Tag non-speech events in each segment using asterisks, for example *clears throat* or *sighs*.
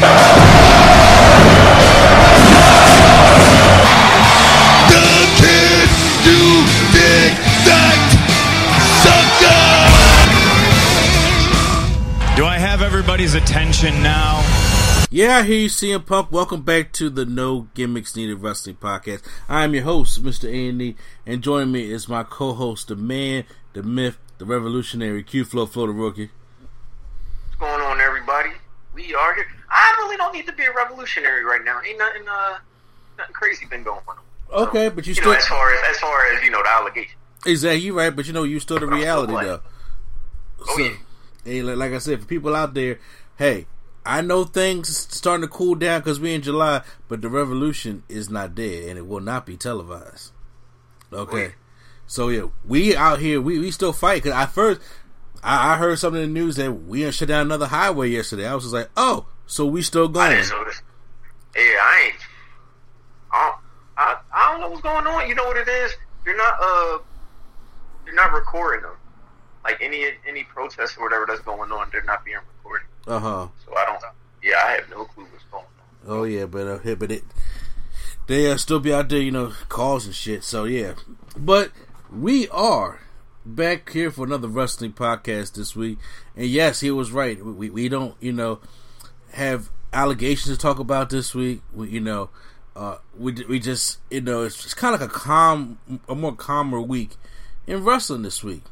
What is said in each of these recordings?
The kid do dig that sucker. Do I have everybody's attention now? Yeah, I hear you, CM Punk. Welcome back to the No Gimmicks Needed Wrestling Podcast. I am your host, Mr. A&E, and joining me is my co-host, the man, the myth, the revolutionary, Q-Flow, Flow the Rookie. What's going on, everybody? We are here. I really don't need to be a revolutionary right now. Ain't nothing, uh, nothing crazy been going on. Okay, but you You still... know, as far as as far as you know, the allegation. Exactly, you right, but you know, you still the I'm still reality, though. Oh, So, yeah. hey, like I said, for people out there, hey, I know things starting to cool down because we're in July, but the revolution is not dead, and it will not be televised. Okay, yeah. so yeah, we out here, we, we still fight. Cause I first, I, I heard something in the news that we shut down another highway yesterday. I was just like, oh, so we still I going? didn't know. Yeah, I ain't. I don't, I, I don't know what's going on. You know what it is? You're not uh, you're not recording them. Like any any protest or whatever that's going on, they're not being recorded. Uh huh. So I don't. Yeah, I have no clue what's going on. Oh yeah, but uh, yeah, but it they uh, still be out there, you know, calls and shit. So yeah, but we are back here for another wrestling podcast this week. And yes, he was right. We we don't, you know, have allegations to talk about this week. We, you know, uh, we we just, you know, it's, it's kind of like a calm, a more calmer week in wrestling this week.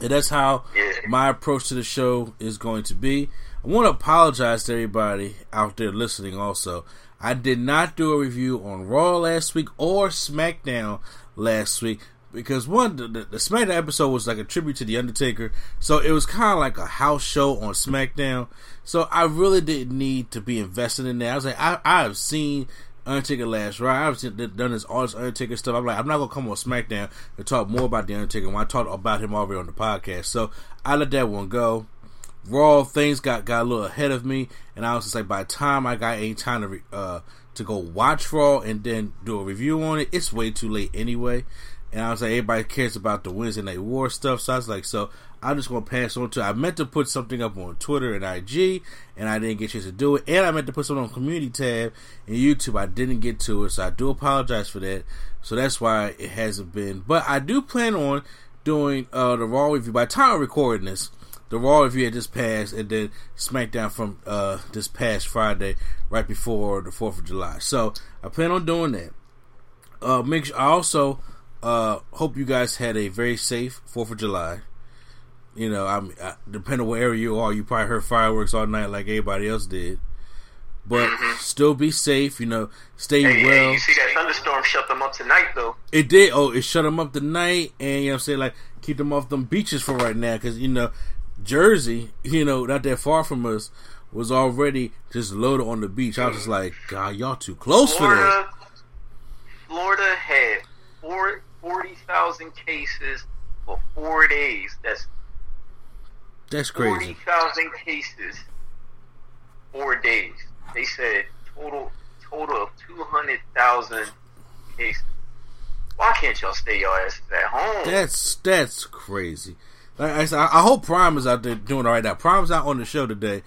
And that's how my approach to the show is going to be. I want to apologize to everybody out there listening also. I did not do a review on Raw last week or SmackDown last week because one, the, the, SmackDown episode was like a tribute to The Undertaker, so it was kind of like a house show on SmackDown. So I really didn't need to be invested in that. I was like, I, I have seen Undertaker Last Ride. I've seen, done this all this Undertaker stuff. I'm like, I'm not gonna come on SmackDown and talk more about the Undertaker when I talked about him already on the podcast. So I let that one go. Raw things got got a little ahead of me, and I was just like, by the time I got any time to re, uh to go watch Raw and then do a review on it, it's way too late anyway. And I was like, everybody cares about the Wednesday Night War stuff, so I was like, so I'm just gonna pass on to. I meant to put something up on Twitter and IG, and I didn't get a chance to do it. And I meant to put something on Community tab and YouTube. I didn't get to it, so I do apologize for that. So that's why it hasn't been. But I do plan on doing uh, the Raw review. By time I'm recording this, the Raw review had just passed, and then SmackDown from uh, this past Friday, right before the Fourth of July. So I plan on doing that. Uh, make sure, I also uh, hope you guys had a very safe Fourth of July. You know, I'm I, depending on what area you are, you probably heard fireworks all night like everybody else did. But still be safe. You know, stay Mm-hmm. Hey, well. hey, you see that thunderstorm shut them up tonight, though. It did. Oh, it shut them up tonight, and you know what I'm saying, like keep them off them beaches for right now, because you know Jersey, you know, not that far from us, was already just loaded on the beach. I was just like, God, y'all too close for that. Florida, Florida had four, 40,000 cases for four days. That's That's crazy. 40,000 cases, four days. They said total total of 200,000 cases. Why can't y'all stay your asses at home? That's that's crazy. Like I said, I hope Prime is out there doing all right now. Prime's not on the show today.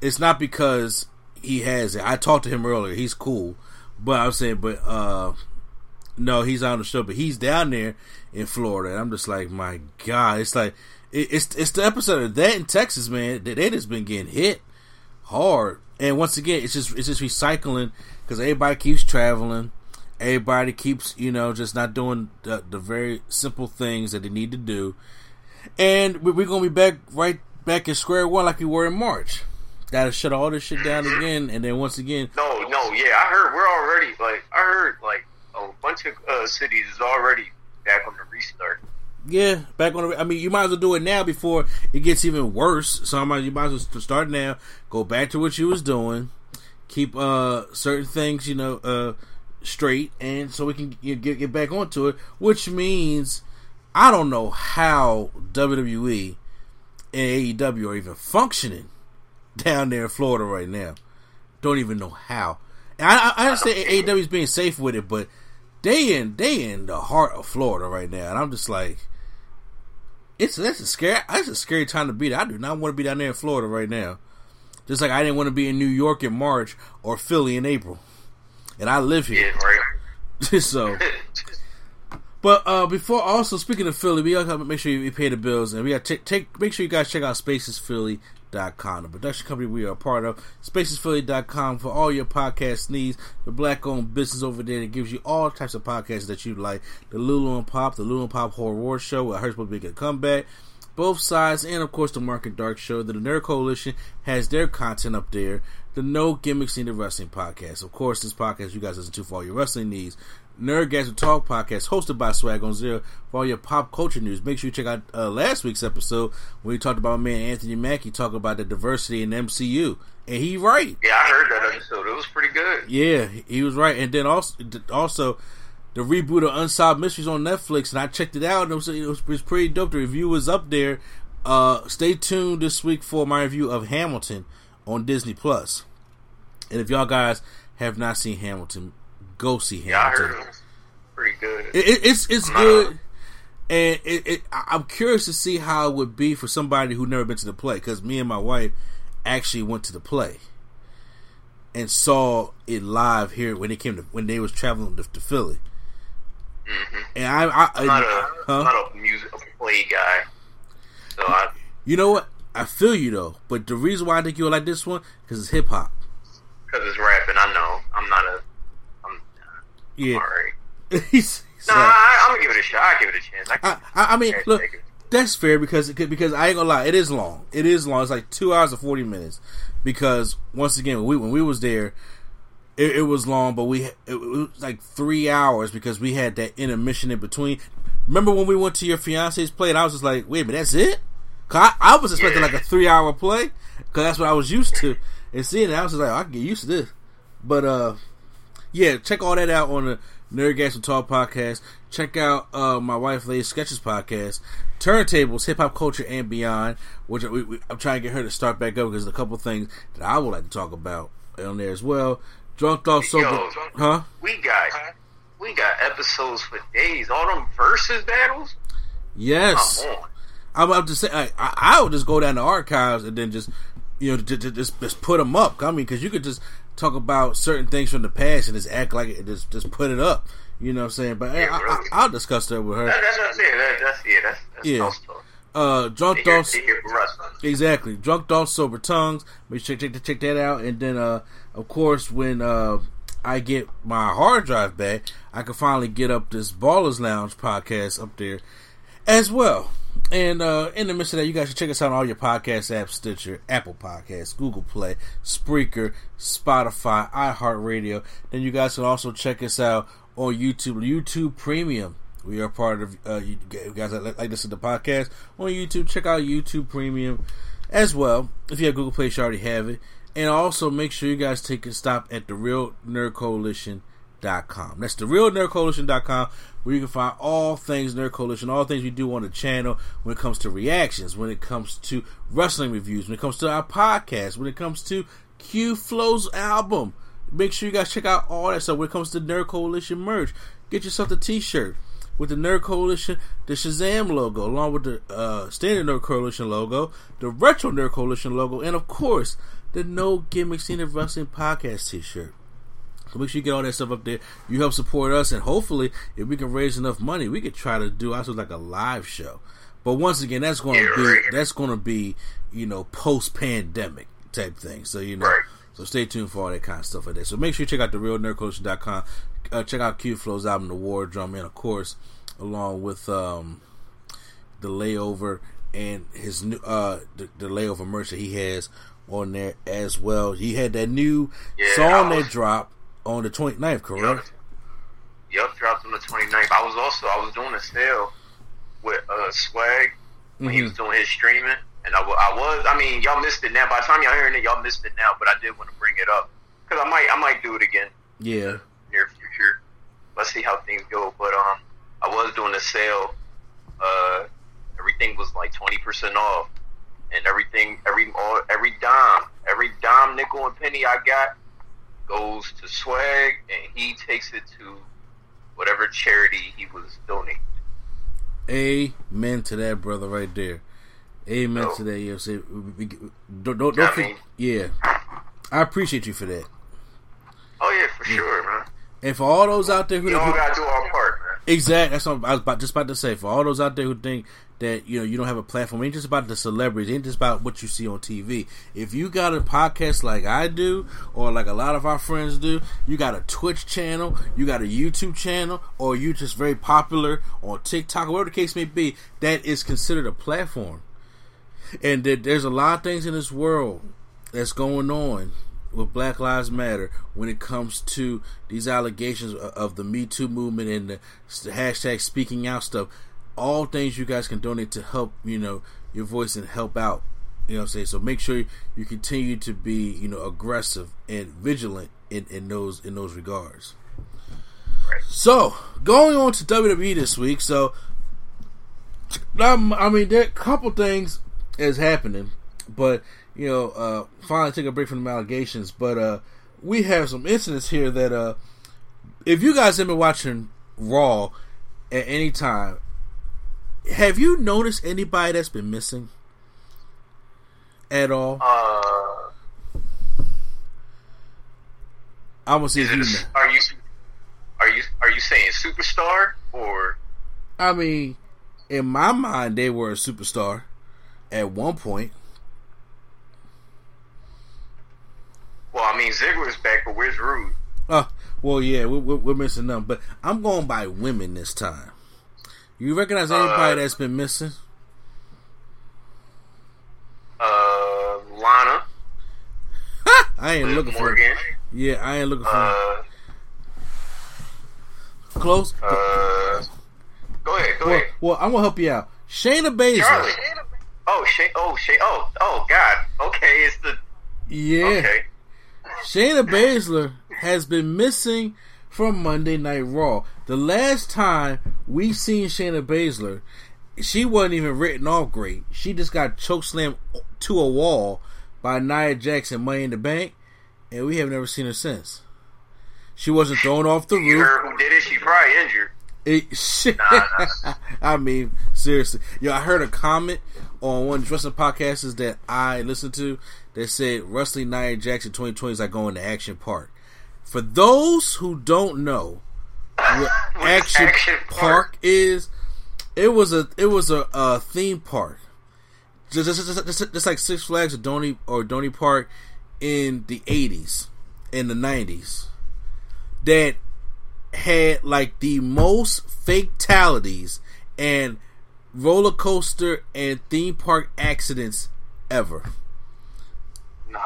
It's not because he has it. I talked to him earlier. He's cool, but I'm saying, but uh, no, he's on the show. But he's down there in Florida, and I'm just like, my God, it's like it, it's it's the episode of that in Texas, man. They, they just been getting hit hard, And once again, it's just it's just recycling because everybody keeps traveling. Everybody keeps, you know, just not doing the, the very simple things that they need to do. And we're to be back right back in square one like we were in March. Got to shut all this shit down again, and then once again. No, no, yeah, I heard we're already like I heard like a bunch of uh, cities is already back on the restart. Yeah, back on the. I mean, you might as well do it now before it gets even worse. So you might as well start now. Go back to what you was doing. Keep uh certain things, you know, uh straight, and so we can get get back onto it. Which means I don't know how WWE and AEW are even functioning down there in Florida right now. Don't even know how. And I, I understand AEW is being safe with it, but they in they in the heart of Florida right now, and I'm just like, it's that's a scary that's a scary time to be there. I do not want to be down there in Florida right now. Just like I didn't want to be in New York in March or Philly in April, and I live here. Yeah, right. *laughs* so, but uh, before also speaking of Philly, we gotta make sure you pay the bills, and we got to take make sure you guys check out SpacesPhilly.com, the production company we are a part of. SpacesPhilly.com for all your podcast needs. The black-owned business over there that gives you all types of podcasts that you like. The Lulu and Pop, the Lulu and Pop Horror War Show, where Hurts will be a comeback both sides, and of course the Mark and Dark Show. The Nerd Coalition has their content up there. The No Gimmicks Needed Wrestling Podcast. Of course, this podcast you guys listen to for all your wrestling needs. Nerdgasm Talk Podcast, hosted by Swag on Zero, for all your pop culture news. Make sure you check out uh, last week's episode when we talked about my man Anthony Mackie talking about the diversity in MCU, and he right. Yeah, I heard that episode. It was pretty good. Yeah, he was right. And then also, also the reboot of Unsolved Mysteries on Netflix, and I checked it out, and it was, it was, it was pretty dope. The review was up there. Uh, stay tuned this week for my review of Hamilton on Disney Plus. And if y'all guys have not seen Hamilton, go see. Yeah, I heard it pretty good. It, it, it's it's I'm good, and it, it, I'm curious to see how it would be for somebody who never been to the play. Because me and my wife actually went to the play and saw it live here when they came to when they was traveling to, to Philly. Mm-hmm. And I, I, I'm not a, huh? Not a music play guy, so I you know what? I feel you though, but the reason why I think you like this one because it's hip hop. because it's rapping. I know I'm not a. Yeah, alright. He's- he's No, I, I'm gonna give it a shot. I give it a chance. I, I, I, I mean, look, that's fair because because I ain't gonna lie, it is long. It is long. It's like two hours and forty minutes. Because once again, when we when we was there, it, it was long, but we it, it was like three hours because we had that intermission in between. Remember when we went to your fiance's play and I was just like, wait a minute, that's it? 'Cause I, I was expecting Yeah. like a three hour play because that's what I was used to. And seeing it, I was just like, I can get used to this. But uh, yeah, check all that out on the Nerdgasm Talk podcast. Check out uh, my wife Lay's Sketches podcast, Turntables, Hip Hop Culture and Beyond, which we, we, I'm trying to get her to start back up because there's a couple things that I would like to talk about on there as well. Drunk Thought Sober, Yo, huh? we got we got episodes for days. All them versus battles. Yes. I'm about to say I, I, I would just go down the archives and then just you know just just, just put them up. I mean, because you could just talk about certain things from the past and just act like it, just just put it up. You know what I'm saying? But hey, I, I, I'll discuss that with her. That, that's what I'm saying. That, that's yeah. That's, that's Yeah. Uh, drunk They thoughts. hear. Exactly. Drunk Thoughts, Sober Tongues. Make sure check, check that out. And then, uh, of course, when uh, I get my hard drive back, I can finally get up this Ballers Lounge podcast up there as well. And uh, in the midst of that, you guys should check us out on all your podcast apps Stitcher, Apple Podcasts, Google Play, Spreaker, Spotify, iHeartRadio. Then you guys can also check us out on YouTube, YouTube Premium. We are part of uh, you guys that like listen to the podcast on YouTube. Check out YouTube Premium as well. If you have Google Play, you already have it. And also make sure you guys take a stop at the Real Nerd Coalition. Dot com. That's the real nerdcoalition.com where you can find all things Nerd Coalition, all things we do on the channel when it comes to reactions, when it comes to wrestling reviews, when it comes to our podcast, when it comes to Q Flow's album. Make sure you guys check out all that stuff when it comes to Nerd Coalition merch. Get yourself the t shirt with the Nerd Coalition, the Shazam logo, along with the uh, standard Nerd Coalition logo, the retro Nerd Coalition logo, and of course, the No Gimmicks Needed Wrestling podcast t shirt. So make sure you get all that stuff up there. You help support us, and hopefully, if we can raise enough money, we could try to do also like a live show. But once again, that's going to be that's going to be you know post pandemic type thing. So you know, Right. So stay tuned for all that kind of stuff like that. So make sure you check out the realnerdcoalition.com. Uh, check out Q Flow's album, The War Drum, and of course, along with um, the layover and his new uh the, the layover merch that he has on there as well. He had that new Yeah, song that dropped on the 29th, correct? Yep, dropped on the 29th. I was also I was doing a sale with uh Swag when he was doing his streaming, and I, I was I mean y'all missed it now. By the time y'all hearing it, y'all missed it now. But I did want to bring it up because I might I might do it again Yeah. near future. Let's see how things go. But um, I was doing a sale. Uh, everything was like twenty percent off, and everything every all every dime, every dime, nickel, and penny I got goes to Swag, and he takes it to whatever charity he was donating. Amen to that, brother, right there. Amen Oh. to that. You know, say, don't, don't, I don't for- mean- yeah. I appreciate you for that. Oh yeah, for sure, man. And for all those out there who, all who gotta do our part. Exactly. That's what I was about, just about to say. For all those out there who think that you know you don't have a platform, it ain't just about the celebrities, it ain't just about what you see on TV. If you got a podcast like I do, or like a lot of our friends do, you got a Twitch channel, you got a YouTube channel, or you just very popular on TikTok, whatever the case may be, that is considered a platform. And there's a lot of things in this world that's going on with Black Lives Matter when it comes to these allegations of the Me Too movement and the hashtag speaking out stuff. All things you guys can donate to help, you know, your voice and help out. You know what I'm saying? So make sure you continue to be, you know, aggressive and vigilant in, in those in those regards. So going on to WWE this week, so um, I mean, there a couple things is happening, but you know, uh, finally take a break from the allegations. But uh, we have some incidents here that, uh, if you guys have been watching Raw at any time, have you noticed anybody that's been missing at all? Uh, I'm gonna see if you it know. a, are you are you are you saying superstar or I mean, in my mind, they were a superstar at one point. Well? I mean, Ziggler's back, but where's Roode? Oh, well, yeah, we, we, we're missing them, but I'm going by women this time. You recognize anybody Uh, that's been missing? Uh, Lana, I ain't Liv looking for. Morgan, Yeah, I ain't looking for uh, close. uh, go ahead, go well, ahead. well, I'm gonna help you out. Shayna Baszler. Charlie. Oh, Shay. Oh, Shay. Oh, oh, God. Okay, it's the. Yeah, Okay. Shayna Baszler has been missing from Monday Night Raw. The last time we've seen Shayna Baszler, she wasn't even written off great. She just got chokeslammed to a wall by Nia Jax in, Money in the Bank, and we have never seen her since. She wasn't thrown off the roof. who did it? She probably injured. It, shit. *laughs* Nah, nah. I mean, seriously. Yo, I heard a comment on one of the wrestling podcasts that I listened to that said Wrestling Nia Jax in 2020 is like going to Action Park. For those who don't know what *laughs* What Action, Action Park? Park? is, it was a it was a, a theme park. Just, just, just, just, just like Six Flags or Dorney or Dorney Park in the 80s in the 90s that had like the most fatalities and roller coaster and theme park accidents ever. Nah,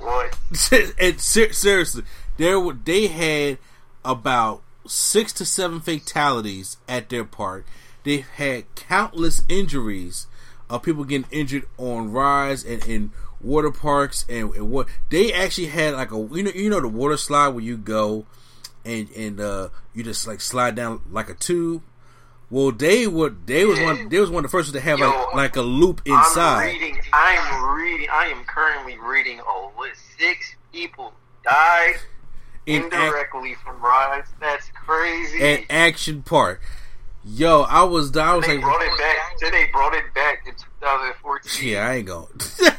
what? *laughs* and ser- seriously, there were they had about six to seven fatalities at their park. They had countless injuries of people getting injured on rides and in water parks and, and what they actually had like a you know you know the water slide where you go and and uh you just like slide down like a tube. Well, they were they was one they was one of the first to have Yo, like like a loop inside. I'm reading. I'm reading. I am currently reading. Oh, what? Six people died In ac- indirectly from rides. That's crazy. at Action Park. Yo, I was I was they like, brought it back. Then they brought it back in 2014. *laughs* yeah, I ain't going.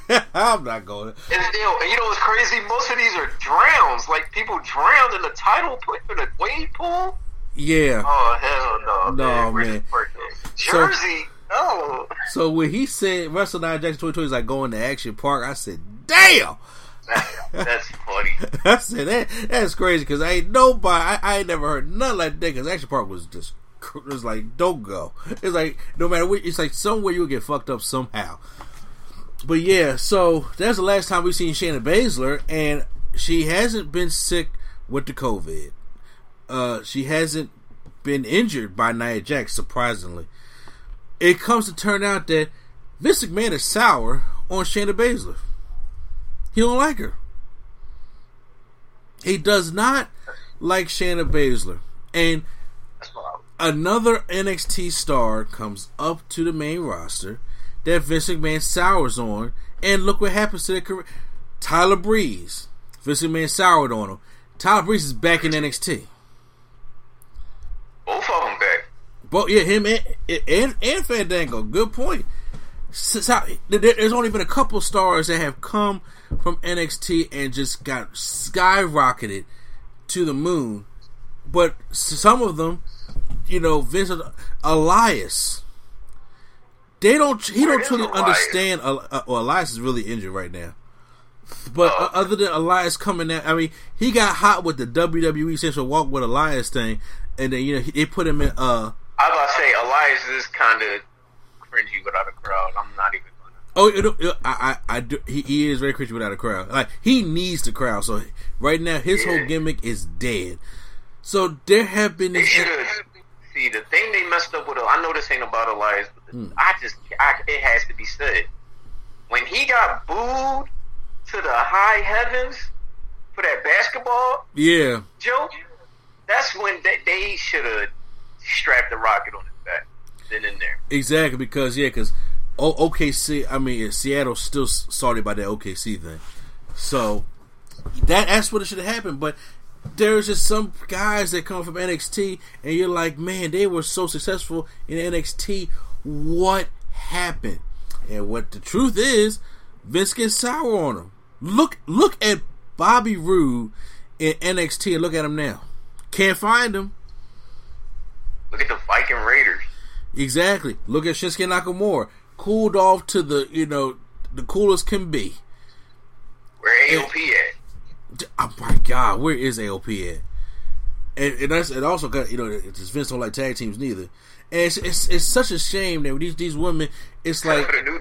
*laughs* I'm not going. And, you know, and you know what's crazy? Most of these are drowns. Like people drowned in the tidal pool, in the wave pool. Yeah. Oh hell no! No, man. the park at? So- Jersey. oh, So when he said Wrestle Nia Jax in 2020 is like going to Action Park, I said, damn. That's funny. *laughs* I said that that's crazy because I ain't nobody. I, I ain't never heard nothing like that. Because Action Park was just it was like don't go. It's like no matter what. It's like somewhere you'll get fucked up somehow. But yeah, so that's the last time we've seen Shayna Baszler, and she hasn't been sick with the COVID. Uh, she hasn't been injured by Nia Jax, surprisingly. It comes to turn out that Vince McMahon is sour on Shayna Baszler. He don't like her. He does not like Shayna Baszler. And another NXT star comes up to the main roster that Vince McMahon sours on, and look what happens to their career. Tyler Breeze. Vince McMahon soured on him. Tyler Breeze is back in NXT. Both of them back. Both, yeah, him and, and, and Fandango. Good point. There's only been a couple stars that have come from NXT and just got skyrocketed to the moon. But some of them, you know, Vincent Elias, they don't. He don't truly Elias? understand. Uh, well, Elias is really injured right now. But uh, other than Elias coming out, I mean, he got hot with the WWE Central Walk with Elias thing, and then you know they put him in. uh I was about to say Elias is kind of cringy without a crowd. I'm not even. Gonna... Oh, it, it, I, I, I do, he, he, is very cringy without a crowd. Like he needs the crowd. So right now, his yeah. whole gimmick is dead. So there have been. They should see the thing they messed up with. I know this ain't about Elias, but mm. I just, I, it has to be said. When he got booed to the high heavens for that basketball, yeah, joke. That's when they, they should have strapped the rocket on his back. Then in there, exactly because yeah, because OKC. I mean, Seattle's still salty about that OKC thing. So that that's what it should have happened. But there's just some guys that come from NXT, and you're like, man, they were so successful in NXT. What happened? And what the truth is, Vince gets sour on them. Look, look at Bobby Roode in NXT, and look at him now. Can't find him. Look at the Viking Raiders. Exactly. Look at Shinsuke Nakamura cooled off to the you know the coolest can be. Where AOP and, at? Oh my god, where is AOP at? And, and that's it. Also got you know it's Vince don't like tag teams neither. And it's it's, it's such a shame that these these women. It's like the new.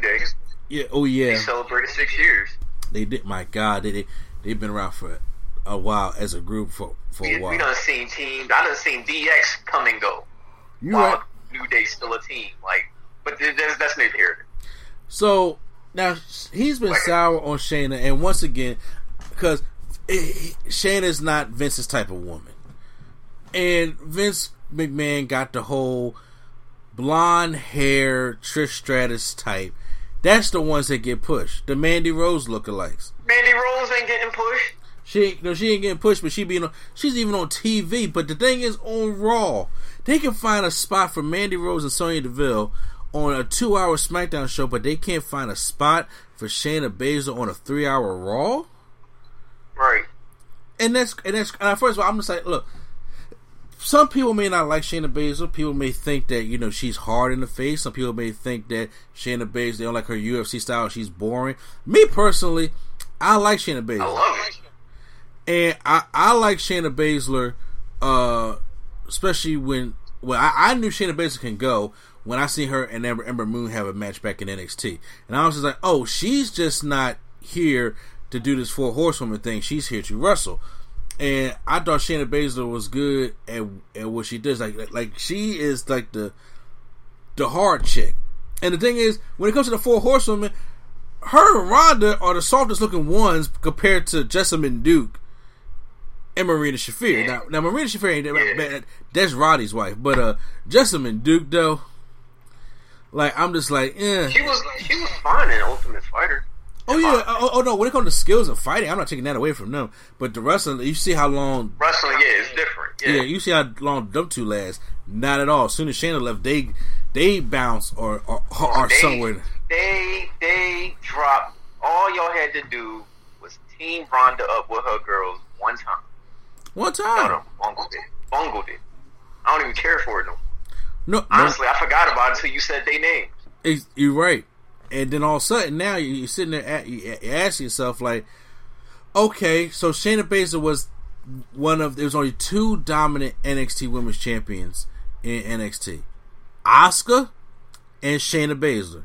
Yeah. Oh yeah. They celebrated six years. They did. My God, they, they they've been around for a while as a group for for we, a while. We done seen teams. I done seen DX come and go. You right. New Day still a team. Like but that's, that's neither here. So now he's been sour on Shayna, and once again, because Shayna's not Vince's type of woman, and Vince McMahon got the whole blonde hair Trish Stratus type. That's the ones that get pushed. The Mandy Rose lookalikes. Mandy Rose ain't getting pushed. She no, she ain't getting pushed, but she being on, she's even on TV. But the thing is, on Raw, they can find a spot for Mandy Rose and Sonya Deville on a two hour SmackDown show, but they can't find a spot for Shayna Baszler on a three hour Raw. Right. And that's and that's and first of all, I'm just like, look. Some people may not like Shayna Baszler. People may think that you know she's hard in the face. Some people may think that Shayna Baszler they don't like her UFC style. She's boring. Me personally, I like Shayna Baszler. I love it. And I, I like Shayna Baszler, uh, especially when well I, I knew Shayna Baszler can go when I see her and Ember, Ember Moon have a match back in NXT. And I was just like, oh, she's just not here to do this four horsewoman thing. She's here to wrestle. And I thought Shayna Baszler was good at, at what she does. Like, like she is like the the hard chick. And the thing is, when it comes to the four horsewomen, her and Ronda are the softest looking ones compared to Jessamyn Duke and Marina Shafir. Now, now Marina Shafir ain't that, that's Roddy's wife, but uh, Jessamyn Duke though, like I'm just like, yeah. She was she was fine in Ultimate Fighter. Oh yeah. Oh, oh, no. When it comes to skills of fighting, I'm not taking that away from them. But the wrestling, you see how long wrestling, yeah, it's different. Yeah, yeah you see how long them two last. Not at all. As soon as Shayna left, they they bounce or or, or they, somewhere. They they dropped. All y'all had to do was team Ronda up with her girls one time. One time. No, no, bungled it. Bungled it. I don't even care for it no no, honestly, no. I forgot about it until you said their names. You're right. And then all of a sudden, now you're sitting there, at, you ask yourself, like, Okay, so Shayna Baszler was one of there was only two dominant NXT Women's Champions in NXT, Asuka and Shayna Baszler,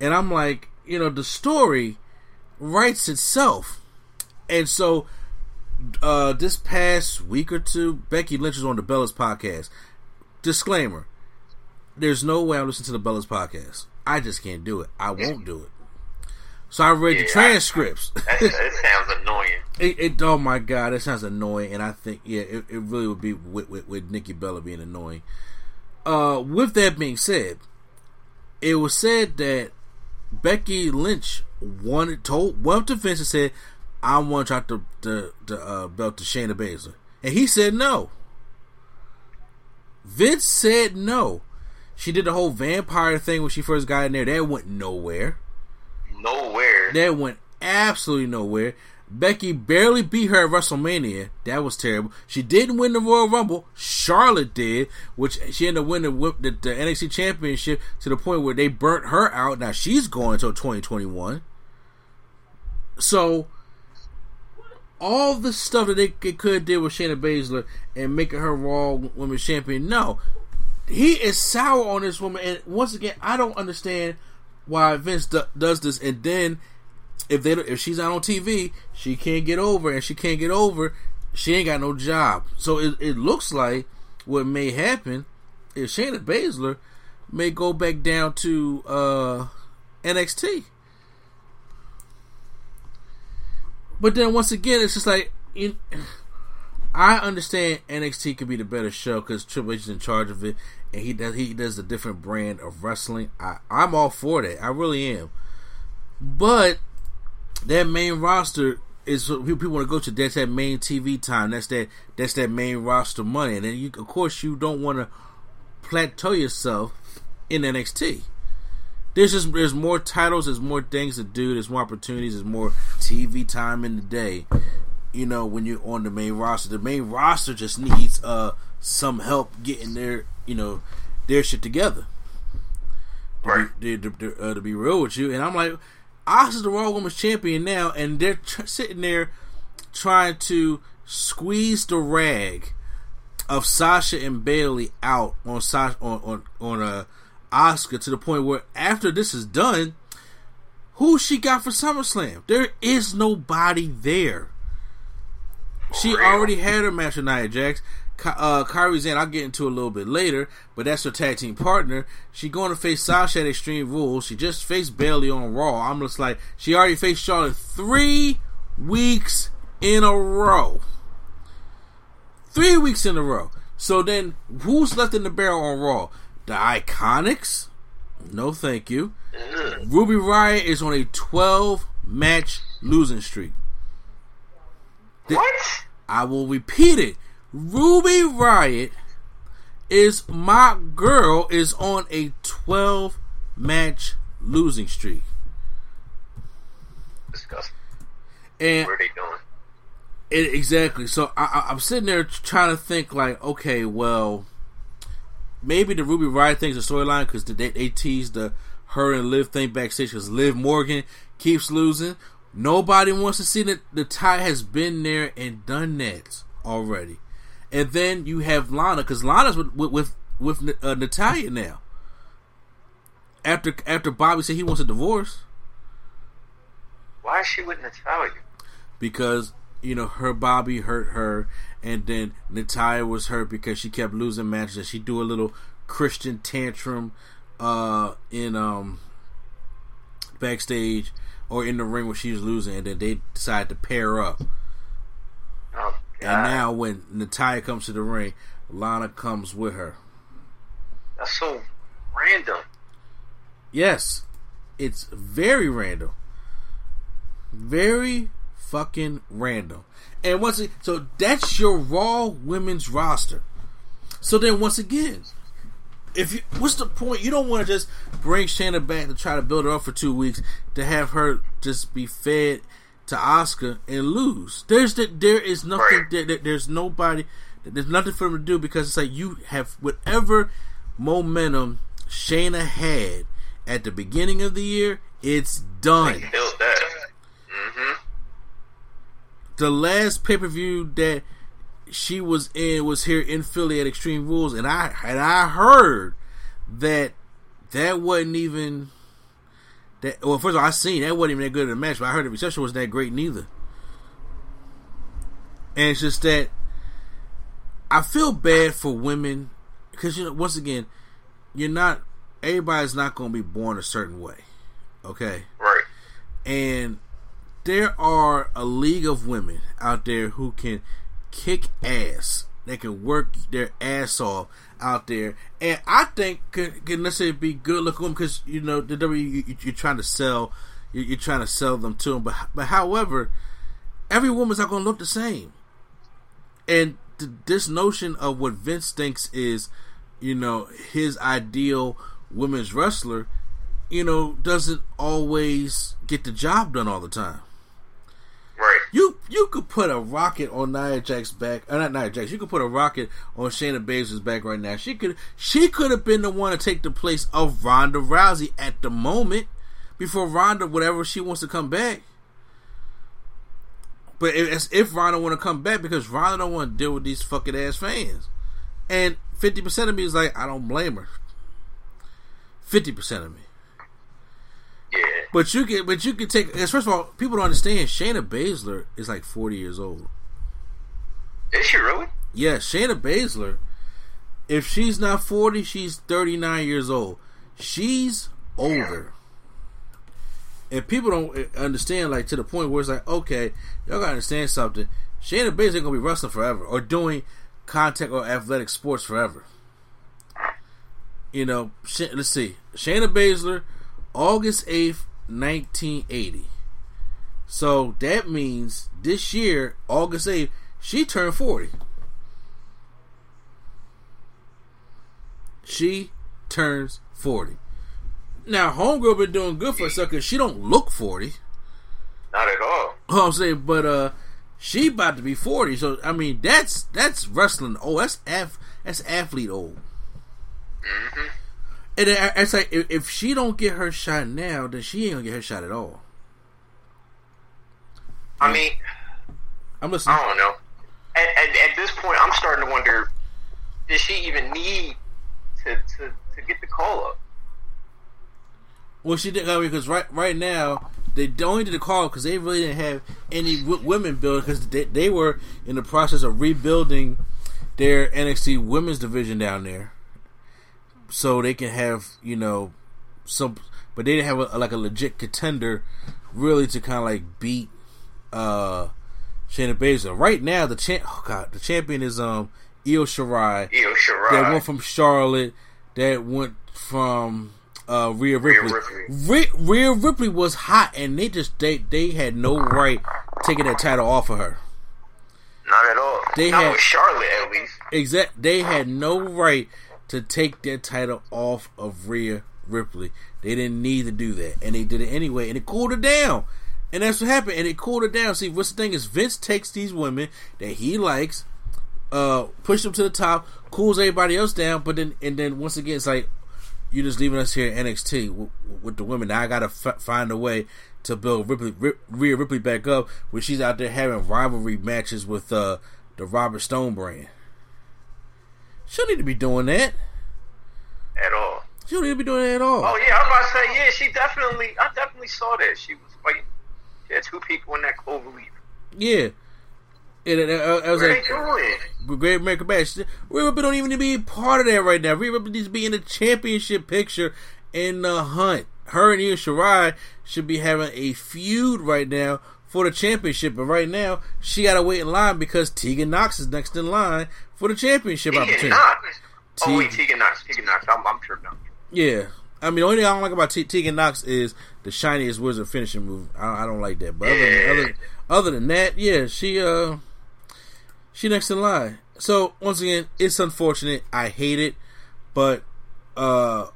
and I'm like, you know, the story writes itself, and so uh, this past week or two, Becky Lynch was on the Bellas podcast. Disclaimer: There's no way I'm listening to the Bellas podcast. I just can't do it. I won't do it. So I read Yeah, the transcripts. *laughs* That, that sounds annoying. It, it oh my god, that sounds annoying, and I think yeah, it, it really would be with, with with Nikki Bella being annoying. Uh, with that being said, it was said that Becky Lynch wanted told went to Vince and said, "I want to the, the uh, belt to Shayna Baszler," and he said no. Vince said no. She did the whole vampire thing when she first got in there. That went nowhere. Nowhere. That went absolutely nowhere. Becky barely beat her at WrestleMania. That was terrible. She didn't win the Royal Rumble. Charlotte did, which she ended up winning the, the, the NXT Championship to the point where they burnt her out. Now she's going until 2021. So, all the stuff that they, could did with Shayna Baszler and making her Raw Women's Champion, no. He is sour on this woman. And once again, I don't understand why Vince do, does this. And then if they if she's not on TV, she can't get over, and she can't get over, she ain't got no job. So it, it looks like what may happen is Shayna Baszler may go back down to uh, NXT. But then once again, it's just like *sighs* I understand NXT could be the better show because Triple H is in charge of it, and he does he does a different brand of wrestling. I I'm all for that. I really am. But that main roster is people want to go to. That's that main TV time. That's that that's that main roster money. And then you of course you don't want to plateau yourself in NXT. There's just there's more titles, there's more things to do, there's more opportunities, there's more TV time in the day. You know, when you're on the main roster, the main roster just needs uh some help getting their you know their shit together. Right. To be, to, to, uh, to be real with you, and I'm like, Asuka's the Raw Women's Champion now, and they're tr- sitting there trying to squeeze the rag of Sasha and Bayley out on Sasha on on on uh, Asuka to the point where after this is done, who she got for SummerSlam? There is nobody there. She already had her match with Nia Jax. Uh, Kairi Sane, I'll get into a little bit later, but that's her tag team partner. She going to face Sasha at Extreme Rules. She just faced Bayley on Raw. I'm just like, she already faced Charlotte three weeks in a row. Three weeks in a row. So then, who's left in the barrel on Raw? The Iconics? No, thank you. Ruby Riott is on a 12 match losing streak. What? I will repeat it. Ruby Riott is my girl is on a 12 match losing streak. Disgusting. And What are they doing? It, exactly. So I, I, I'm sitting there trying to think, like, okay, well, maybe the Ruby Riott thing's a storyline because they, they teased the her and Liv thing backstage because Liv Morgan keeps losing. Nobody wants to see that the tie has been there and done that already. And then you have Lana because Lana's with with with, with uh, Natalya now. After after Bobby said he wants a divorce Why is she with Natalya? because you know her Bobby hurt her, and then Natalya was hurt because she kept losing matches. She do a little Christian tantrum uh, in um backstage or in the ring where she was losing, and then they decided to pair up. Oh, And now when Natalya comes to the ring, Lana comes with her. That's so random. Yes, it's very random. Very fucking random. And once it, so that's your Raw women's roster. So then once again, if you what's the point? You don't want to just bring Shayna back to try to build her up for two weeks to have her just be fed to Asuka and lose. There's that. there is nothing there, there- there's nobody there's nothing for them to do because it's like you have whatever momentum Shayna had at the beginning of the year, it's done. Built that. Mm-hmm. The last pay per view that she was in was here in Philly at Extreme Rules, and I and I heard that that wasn't even that. Well, first of all, I seen that wasn't even that good of a match, but I heard the reception was that great neither. And it's just that I feel bad for women because you know once again you're not everybody's not going to be born a certain way, okay? Right. And there are a league of women out there who can kick ass. They can work their ass off out there, and I think can, can necessarily be good looking women because you know the W you, you're trying to sell, you're, you're trying to sell them to them. But but however, every woman's not going to look the same, and th- this notion of what Vince thinks is, you know, his ideal women's wrestler, you know, doesn't always get the job done all the time. You could put a rocket on Nia Jax's back, or not Nia Jax. You could put a rocket on Shayna Baszler's back right now. She could she could have been the one to take the place of Ronda Rousey at the moment before Ronda, whatever she wants to come back. But if, if Ronda want to come back because Ronda don't want to deal with these fucking ass fans, and fifty percent of me is like I don't blame her. Fifty percent of me. Yeah. But you can, but you can take. First of all, people don't understand. Shayna Baszler is like forty years old. Is she really? Yeah, Shayna Baszler. If she's not forty, she's thirty nine years old. She's older. And people don't understand, like to the point where it's like, okay, y'all gotta understand something. Shayna Baszler gonna be wrestling forever or doing contact or athletic sports forever. You know, let's see, Shayna Baszler, August eighth, 1980. So that means this year, August 8th, she turned 40. She turns 40. Now, Homegirl been doing good for herself because she don't look 40. Not at all. Oh, I'm saying, but uh, she about to be 40. So I mean, that's that's wrestling. Oh, that's af- that's athlete old. Mm-hmm. And it's like if, she don't get her shot now, then she ain't gonna get her shot at all. I mean, I'm listening. I don't know. At, at, at this point, I'm starting to wonder: Does she even need to to, to get the call up? Well, she didn't because right right now they only did the call because they really didn't have any w- women build because they, they were in the process of rebuilding their NXT women's division down there, so they can have you know some, but they didn't have a, like a legit contender really to kind of like beat uh Shayna Baszler. Right now, the champ, oh god, the champion is um Io Shirai. Io Shirai. That went from Charlotte. That went from uh, Rhea Ripley. Rhea Ripley. Rhea, Rhea Ripley was hot, and they just they they had no right taking that title off of her. Not at all. They Not had- with Charlotte, at least. Exact. They had no right to take that title off of Rhea Ripley. They didn't need to do that, and they did it anyway, and it cooled her down. And that's what happened, and it cooled her down. See, what's the thing is, Vince takes these women that he likes, uh, push them to the top, cools everybody else down, but then and then once again, it's like you're just leaving us here at NXT with, with the women. Now I gotta f- find a way to build Ripley, Rip, Rhea Ripley back up when she's out there having rivalry matches with uh, the Robert Stone brand. She don't need to be doing that. At all. She don't need to be doing that at all. Oh yeah, I'm about to say yeah. She definitely, I definitely saw that. She was fighting. She had two people in that clover leaf. Yeah. And, and, uh, I was What like, doing? Great American Bash. Rhea Ripley don't even need to be part of that right now. Rhea Ripley needs to be in the championship picture in the hunt. Her and Io Shirai should be having a feud right now for the championship, but right now she got to wait in line because Tegan Nox is next in line for the championship Tegan opportunity. Nox. Oh Tegan- Nox. Tegan Nox. I'm, I'm sure not. Yeah. I mean, the only thing I don't like about T- Tegan Nox is the shiniest wizard finishing move. I, I don't like that. But other, than, other, other than that, yeah, she uh, she next in line. So once again, it's unfortunate. I hate it, but uh,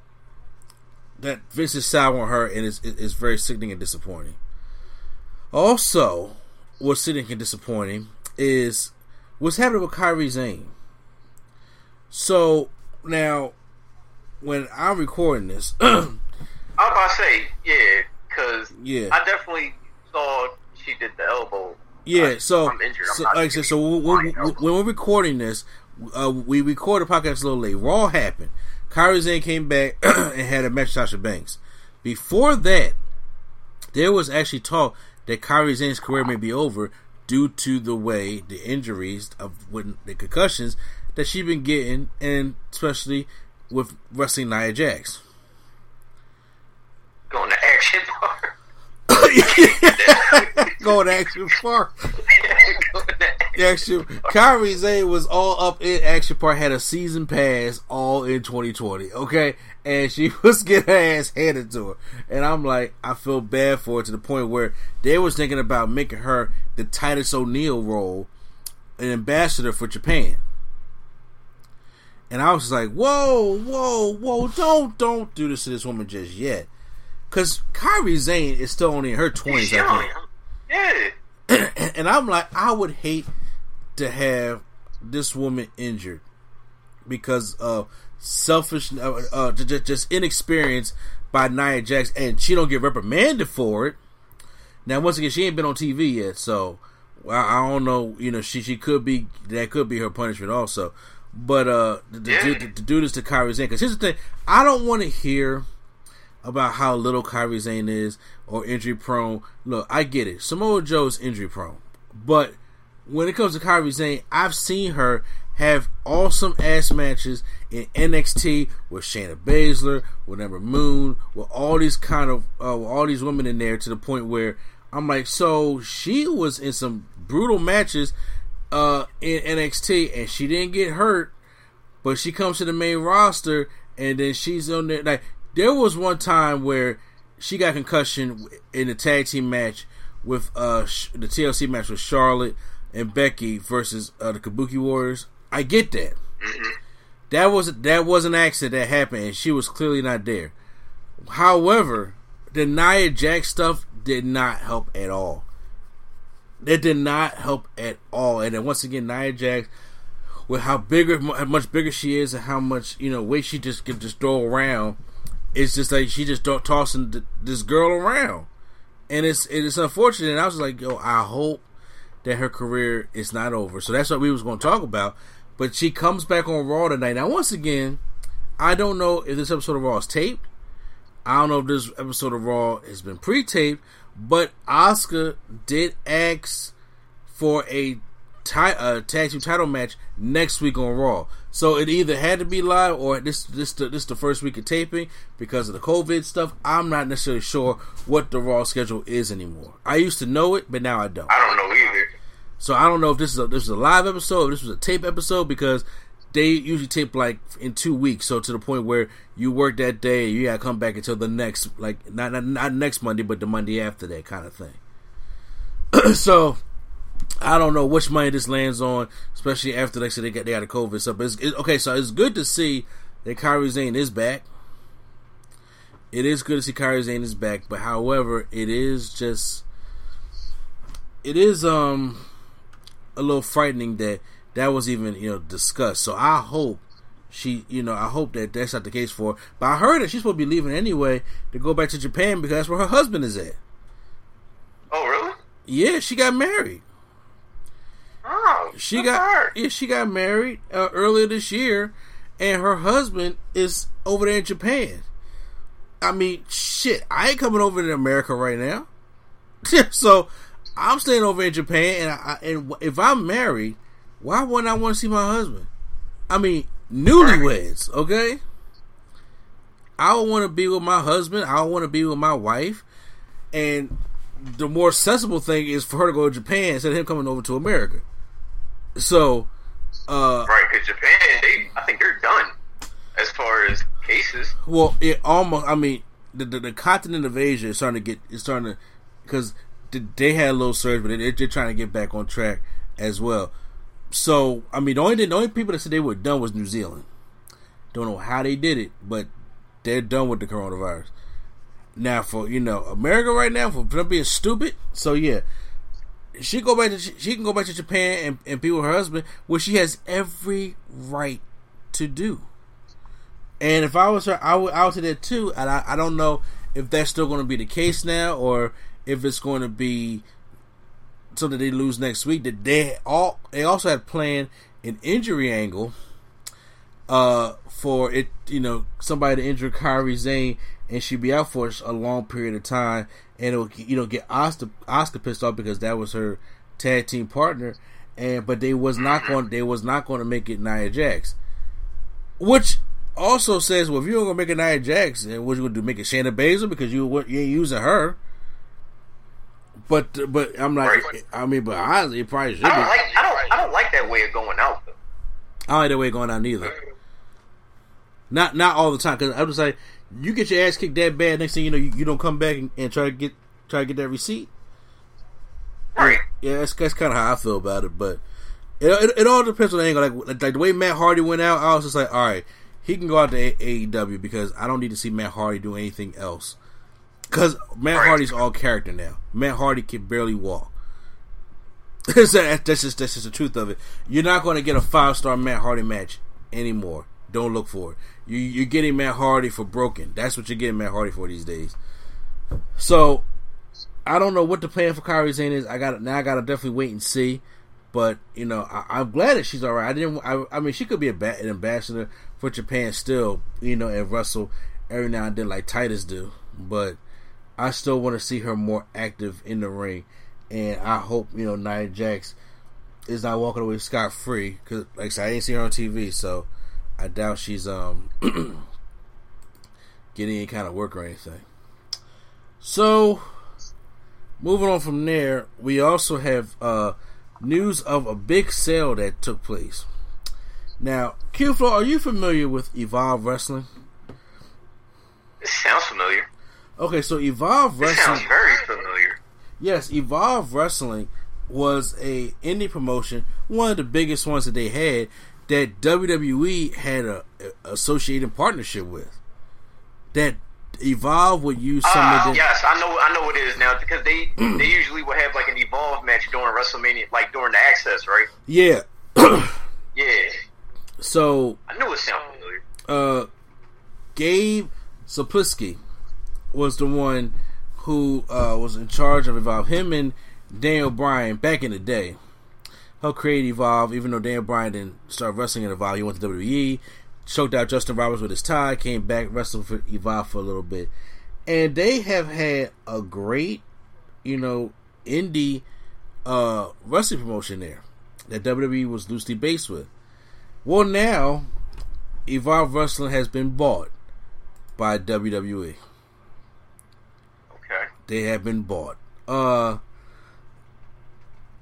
that Vince is sour on her, and it's, it's very sickening and disappointing. Also, what's sickening and disappointing is what's happening with Kairi Sane. So now, when I'm recording this, *clears throat* I was about to say yeah, because Yeah. I definitely saw she did the elbow Yeah, I, so, I'm injured. so I'm like I said, so when, when, we're recording this, uh, we recorded the podcast a little late. Raw happened. Kairi Sane came back *clears throat* and had a match with Sasha Banks. Before that, there was actually talk that Kairi Sane's career may be over due to the way the injuries of when the concussions that she's been getting, and especially with wrestling Nia Jax. going to action bar. *laughs* Going to action park. Going *laughs* to Action. Kairi Sane was all up in action park. Had a season pass all in 2020. Okay, and she *laughs* was getting her ass handed to her. And I'm like, I feel bad for her to the point where they was thinking about making her the Titus O'Neil role, an ambassador for Japan. And I was just like, whoa, whoa, whoa, don't, don't do this to this woman just yet. Cause Kairi Sane is still only in her twenties, I think. Yeah. *clears throat* and I'm like, I would hate to have this woman injured because of selfish, uh, uh, just, just inexperience by Nia Jax, and she don't get reprimanded for it. Now, once again, she ain't been on TV yet, so I, I don't know. You know, she she could be that could be her punishment also. But uh, to, to, do, to do this to Kairi Sane, because here's the thing, I don't want to hear about how little Kairi Sane is or injury prone. Look, I get it. Samoa Joe's injury prone. But when it comes to Kairi Sane, I've seen her have awesome ass matches in NXT with Shayna Baszler, with Ember Moon, with all these kind of uh, with all these women in there to the point where I'm like, so she was in some brutal matches uh, in NXT and she didn't get hurt, but she comes to the main roster and then she's on there like there was one time where she got concussion in the tag team match with uh the TLC match with Charlotte and Becky versus uh, the Kabuki Warriors. I get that. That was that was an accident that happened, and she was clearly not there. However, the Nia Jax stuff did not help at all. It did not help at all. And then once again, Nia Jax, with how bigger, how much bigger she is, and how much you know weight she just can just throw around, it's just like she just tossing th- this girl around, and it's it's unfortunate. And I was like, yo, I hope that her career is not over. So that's what we was going to talk about. But she comes back on Raw tonight. Now, once again, I don't know if this episode of Raw is taped. I don't know if this episode of Raw has been pre-taped, but Oscar did ask for a, ti- a tag team title match next week on Raw. So it either had to be live or this this the, this the first week of taping because of the COVID stuff. I'm not necessarily sure what the Raw schedule is anymore. I used to know it, but now I don't. I don't know either. So I don't know if this is a this is a live episode, if this was a tape episode because they usually tape like in two weeks. So to the point where you work that day, you gotta come back until the next like not not, not next Monday, but the Monday after that kind of thing. *clears throat* so I don't know which money this lands on, especially after they said they got they got a COVID stuff. But it, okay, so it's good to see that Kairi Sane is back. It is good to see Kairi Sane is back, but however, it is just it is um a little frightening that that was even you know discussed. So I hope she you know I hope that that's not the case for. Her. But I heard that she's supposed to be leaving anyway to go back to Japan because that's where her husband is at. Oh, really? Yeah, she got married. Oh, She got her. yeah, she got married uh, earlier this year, and her husband is over there in Japan. I mean, shit, I ain't coming over to America right now, *laughs* so I'm staying over in Japan. And I, and if I'm married, why wouldn't I want to see my husband? I mean, newlyweds, okay. I would want to be with my husband. I would want to be with my wife, and the more sensible thing is for her to go to Japan instead of him coming over to America. So, uh, Right, because Japan, they, I think they're done as far as cases. well, it almost. I mean, the, the the continent of Asia is starting to get. Is starting to because they had a little surge, but they're, they're trying to get back on track as well. So, I mean, the only the only people that said they were done was New Zealand. Don't know how they did it, but they're done with the coronavirus. Now, for you know America right now, for being stupid. So yeah, she go back to she can go back to Japan and, and be with her husband, which she has every right to do. And if I was her, I would out to that too. And I, I don't know if that's still going to be the case now, or if it's going to be so that they lose next week. That they all they also had planned an injury angle uh, for it, you know, somebody to injure Kairi Sane and she'd be out for a long period of time, and it'll you know get Oscar Asuka pissed off because that was her tag team partner, and but they was not going they was not going to make it Nia Jax, which also says, well, if you're gonna make it Nia Jax, then what you gonna do? Make it Shayna Baszler because you you ain't using her. But but I'm like, right. I mean, but honestly, it probably should. I don't be. like I don't I don't like that way of going out. Though. I don't like that way of going out neither. Not not all the time because I was like, you get your ass kicked that bad. Next thing you know, you, you don't come back and, and, try to get try to get that receipt. Right. Yeah, that's, that's kind of how I feel about it. But it, it, it all depends on the angle. Like, like the way Matt Hardy went out, I was just like, all right, he can go out to AEW because I don't need to see Matt Hardy do anything else. Because Matt. Hardy's all character now. Matt Hardy can barely walk. *laughs* that's just that's just the truth of it. You're not going to get a five star Matt Hardy match anymore. Don't look for it. You, you're getting Matt Hardy for broken. That's what you're getting Matt Hardy for these days. So I don't know what the plan for Kairi Sane is. I got now. I got to definitely wait and see. But you know, I, am glad that she's all right. I didn't. I, I mean, she could be a, an ambassador for Japan still. You know, and Russell every now and then like Titus do. But I still want to see her more active in the ring. And I hope you know Nia Jax is not walking away scot free because, like I said, I didn't see her on TV, so I doubt she's um *clears throat* getting any kind of work or anything. So, moving on from there, we also have uh, news of a big sale that took place. Now, Q Flow, are you familiar with Evolve Wrestling? It sounds familiar. Okay, so Evolve Wrestling. Sounds very familiar. Yes, Evolve Wrestling was a indie promotion, one of the biggest ones that they had, that WWE had a, a associated partnership with. That Evolve would use some uh, of the yes, I know, I know what it is now because they *clears throat* they usually would have like an Evolve match during WrestleMania, like during the Axxess, right? Yeah, *clears throat* yeah. So I knew it sounded familiar. Uh, Gabe Sapolsky was the one who uh, was in charge of Evolve. Him and Daniel Bryan back in the day helped create Evolve, even though Daniel Bryan didn't start wrestling in Evolve. He went to WWE, choked out Justin Roberts with his tie, came back, wrestled for Evolve for a little bit. And they have had a great, you know, indie uh, wrestling promotion there that WWE was loosely based with. Well, now, Evolve Wrestling has been bought by WWE. They have been bought. Uh,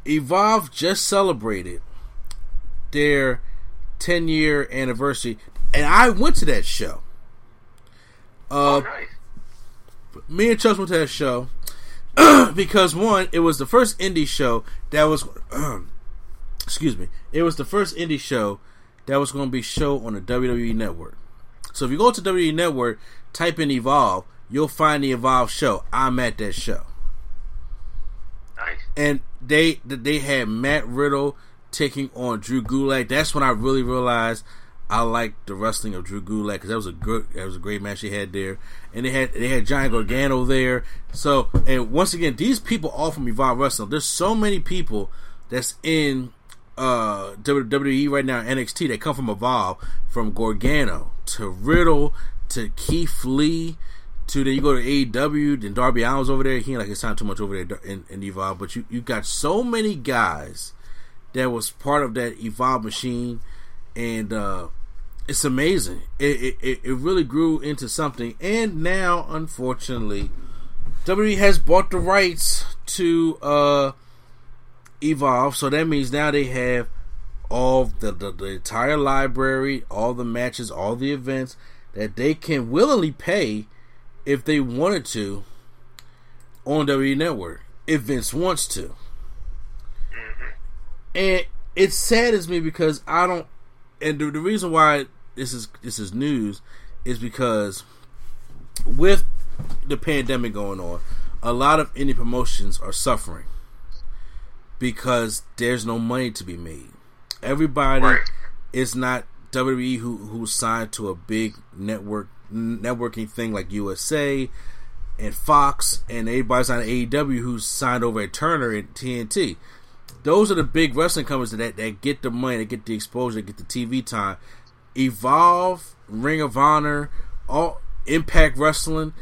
Evolve just celebrated their 10 year anniversary, and I went to that show. Uh, oh, nice. Me and Chuck went to that show *clears throat* because one, it was the first indie show that was, *clears throat* excuse me, it was the first indie show that was going to be show on the WWE Network. So if you go to WWE Network, type in Evolve, you'll find the Evolve show. I'm at that show. Nice. And they they had Matt Riddle taking on Drew Gulak. That's when I really realized I liked the wrestling of Drew Gulak because that was a good that was a great match they had there. And they had they had Johnny Gargano there. So and once again, these people all from Evolve Wrestling. There's so many people that's in uh WWE right now NXT They come from Evolve, from Gargano to Riddle to Keith Lee to then you go to AEW, then Darby Allin's over there. He ain't like it's not too much over there in, in Evolve, but you you got so many guys that was part of that Evolve machine, and uh, it's amazing. It, it it really grew into something, and now unfortunately, WWE has bought the rights to uh, Evolve, so that means now they have all the, the the entire library, all the matches, all the events that they can willingly pay if they wanted to on WWE Network, if Vince wants to. Mm-hmm. And it saddens me because I don't. And the, the reason why this is this is news is because with the pandemic going on, a lot of indie promotions are suffering because there's no money to be made. Everybody right. is not WWE who who signed to a big network networking thing like USA, and Fox and everybody's on AEW who's signed over at Turner and TNT. Those are the big wrestling companies that that get the money, that get the exposure, that get the TV time. Evolve, Ring of Honor, all Impact Wrestling,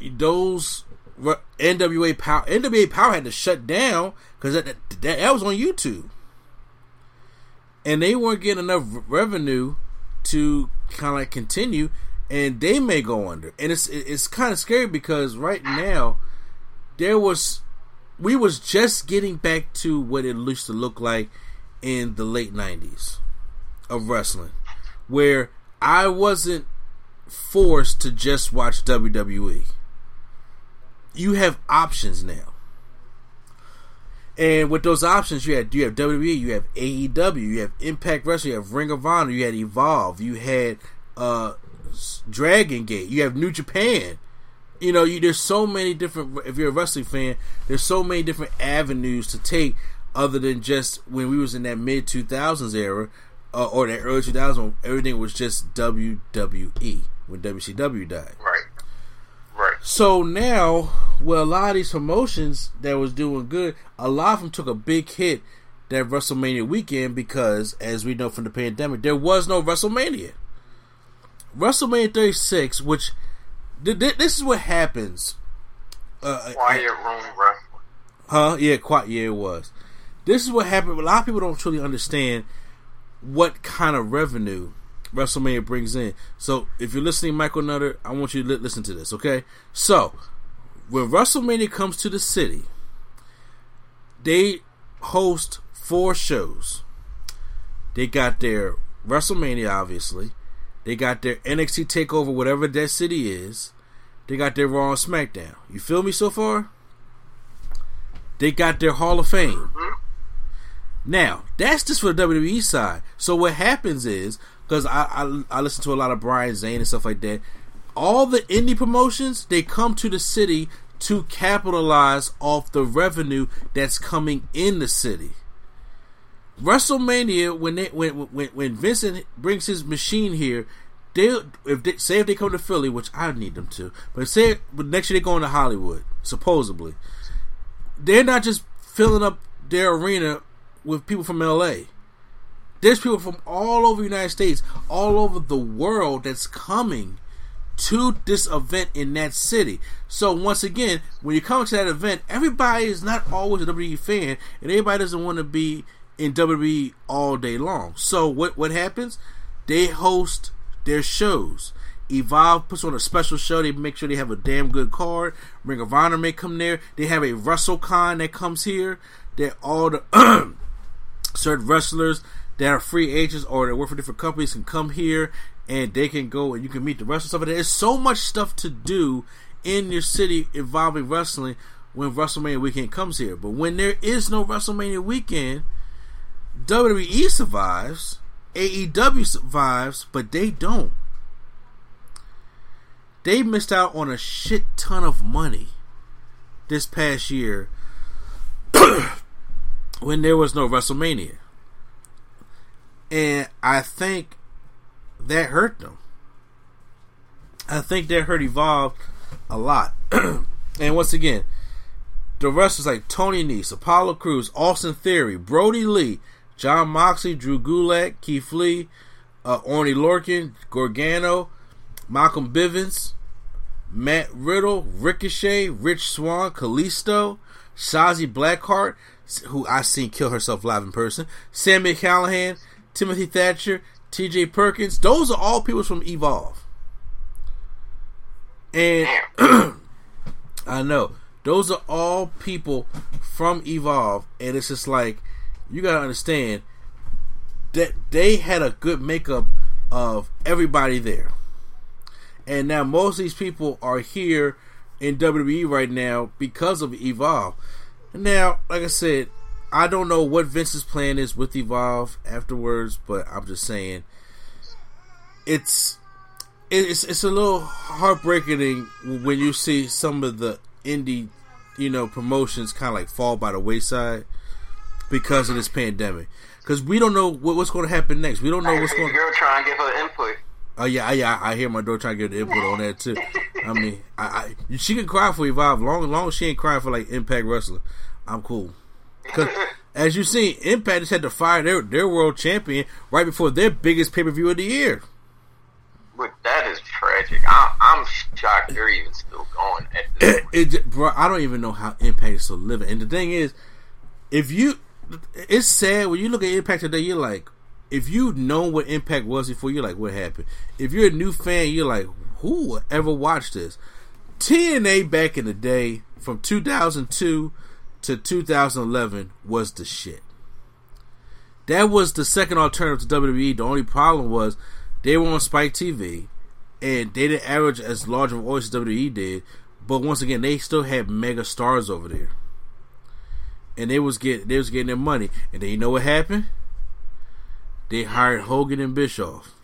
those NWA Power NWA Power had to shut down because that, that, that was on YouTube, and they weren't getting enough revenue to kind of like continue, and they may go under. And it's it's kind of scary because right now there was we was just getting back to what it used to look like in the late '90s of wrestling, where I wasn't forced to just watch WWE. You have options now. And with those options, you had you have WWE, you have AEW, you have Impact Wrestling, you have Ring of Honor, you had Evolve, you had uh, Dragon Gate, you have New Japan. You know, you, there's so many different. If you're a wrestling fan, there's so many different avenues to take, other than just when we was in that mid 2000s era uh, or that early 2000s, everything was just WWE when WCW died. Right. Right. So now, well, a lot of these promotions that was doing good, a lot of them took a big hit that WrestleMania weekend because, as we know from the pandemic, there was no WrestleMania. WrestleMania 36, which th- th- this is what happens. Uh, quiet room wrestling. Huh? Yeah, quiet. Yeah, it was. This is what happened. A lot of people don't truly understand what kind of revenue WrestleMania brings in. So if you're listening, Michael Nutter, I want you to listen to this, okay? So when WrestleMania comes to the city, they host four shows. They got their WrestleMania, obviously. They got their NXT Takeover, whatever that city is. They got their Raw SmackDown. You feel me so far? They got their Hall of Fame. Now, that's just for the WWE side. So what happens is because I, I I listen to a lot of Brian Zane and stuff like that. All the indie promotions they come to the city to capitalize off the revenue that's coming in the city. WrestleMania when they when when when Vincent brings his machine here, they if they say if they come to Philly, which I need them to, but say but next year they're going to Hollywood supposedly, they're not just filling up their arena with people from LA. There's people from all over the United States, all over the world that's coming to this event in that city. So once again, when you come to that event, everybody is not always a WWE fan, and everybody doesn't want to be in WWE all day long. So what what happens? They host their shows. Evolve puts on a special show. They make sure they have a damn good card. Ring of Honor may come there. They have a WrestleCon that comes here. That all the *clears throat* certain wrestlers that are free agents or that work for different companies can come here and they can go and you can meet the wrestlers. Stuff. There's so much stuff to do in your city involving wrestling when WrestleMania weekend comes here. But when there is no WrestleMania weekend, WWE survives, AEW survives, but they don't. They missed out on a shit ton of money this past year *coughs* when there was no WrestleMania. And I think that hurt them. I think that hurt Evolve a lot. *coughs* and once again, the wrestlers like Tony Nese, Apollo Crews, Austin Theory, Brodie Lee, Jon Moxley, Drew Gulak, Keith Lee, uh, Oney Lorcan, Gargano, Malcolm Bivens, Matt Riddle, Ricochet, Rich Swann, Kalisto, Shotzi Blackheart, who I seen kill herself live in person, Sami Callihan, Timothy Thatcher, T.J. Perkins. Those are all people from Evolve, and *clears throat* I know those are all people from Evolve, and it's just like you gotta understand that they had a good makeup of everybody there. And now most of these people are here in WWE right now because of Evolve. Now, like I said, I don't know what Vince's plan is with Evolve afterwards, but I'm just saying it's it's it's a little heartbreaking when you see some of the indie, you know, promotions kind of like fall by the wayside because of this pandemic. Because we don't know what, what's going to happen next. We don't know what's going. To Girl trying to give her input. Oh yeah, yeah, I, I hear my daughter trying to get the input on that too. I mean, I, I she can cry for Evolve, long long she ain't crying for like Impact Wrestler. I'm cool. Cause *laughs* as you see, Impact just had to fire their their world champion right before their biggest pay per view of the year. But that is tragic. I, I'm shocked they're even still going. At this *coughs* it, it, bro, I don't even know how Impact is still living. And the thing is, if you, it's sad when you look at Impact today. You're like, if you know what Impact was before, you're like, what happened? If you're a new fan, you're like, who ever watched this? TNA back in the day, from 2002 to 2011, was the shit. That was the second alternative to WWE. The only problem was they were on Spike TV, and they didn't average as large of an audience as WWE did. But once again, they still had mega stars over there, and they was get they was getting their money. And then you know what happened? They hired Hogan and Bischoff.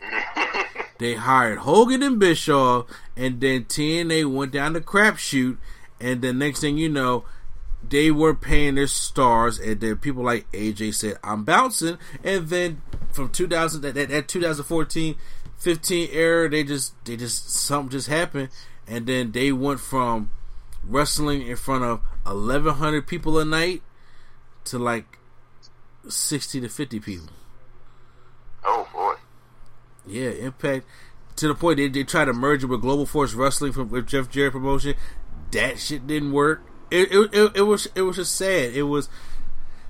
*laughs* they hired Hogan and Bischoff, and then TNA went down the crapshoot. And the next thing you know, they were paying their stars, and then people like AJ said, "I'm bouncing." And then from 2000 that, that 2014 15 era, they just they just something just happened, and then they went from wrestling in front of 1100 people a night to like 60 to 50 people. Oh boy. Yeah, Impact to the point they, they tried to merge it with Global Force Wrestling from with Jeff Jarrett promotion. That shit didn't work. It it, it, it was it was just sad. It was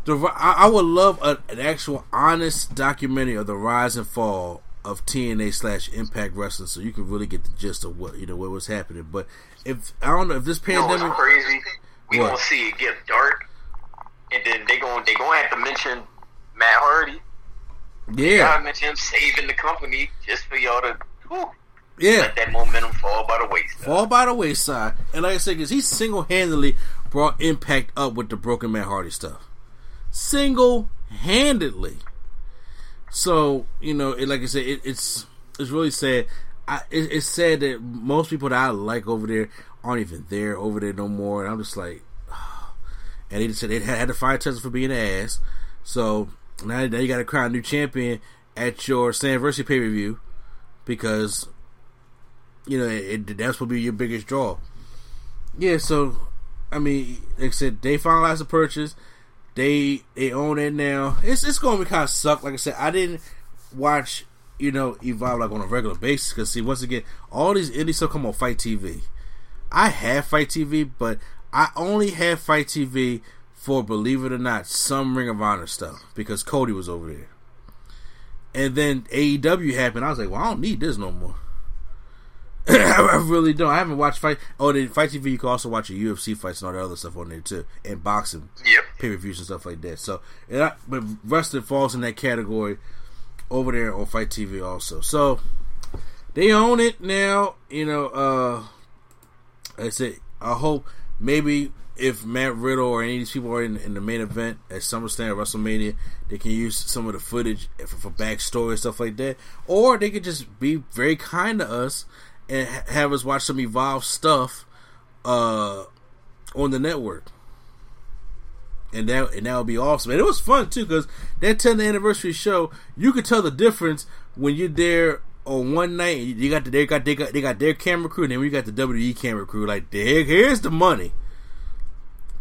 the I, I would love a, an actual honest documentary of the rise and fall of TNA slash Impact Wrestling, so you can really get the gist of what you know what was happening. But if I don't know if this pandemic, you know crazy, we What? gonna see it get dark, and then they going they gonna have to mention Matt Hardy. yeah, Gotta mention him saving the company just for y'all to whew, yeah, let that momentum fall by the wayside. fall by the wayside. And like I said, because he single handedly brought Impact up with the Broken Matt Hardy stuff, single handedly. So you know, it, like I said, it, it's it's really sad. I, it, it's sad that most people that I like over there aren't even there over there no more. And I'm just like, *sighs* and they said they had, to fire Tessa for being an ass. So now, now you got to crown a new champion at your anniversary pay per view because you know it, it, that's to be your biggest draw. Yeah, so I mean, like I said, they finalized the purchase. They they own it now. It's it's going to be kind of suck. Like I said, I didn't watch you know Evolve like on a regular basis because see once again all these indies still come on FITE TV. I have FITE TV, but I only have FITE TV for believe it or not some Ring of Honor stuff because Cody was over there. And then AEW happened. I was like, well, I don't need this no more. *coughs* I really don't. I haven't watched Fight. Oh, then FITE TV. You can also watch your UFC fights and all that other stuff on there too, and boxing Yep. pay per views and stuff like that. So, and I, but wrestling falls in that category over there on FITE TV also. So they own it now. You know, uh, I said, I hope maybe if Matt Riddle or any of these people are in, in the main event at SummerSlam or WrestleMania, they can use some of the footage for, for backstory and stuff like that, or they could just be very kind to us and ha- have us watch some Evolve stuff uh, on the network. And that and that would be awesome. And it was fun too because that 10th anniversary show, you could tell the difference when you're there on one night. You got the, they got they got they got their camera crew, and then we got the WE camera crew. Like, here's the money.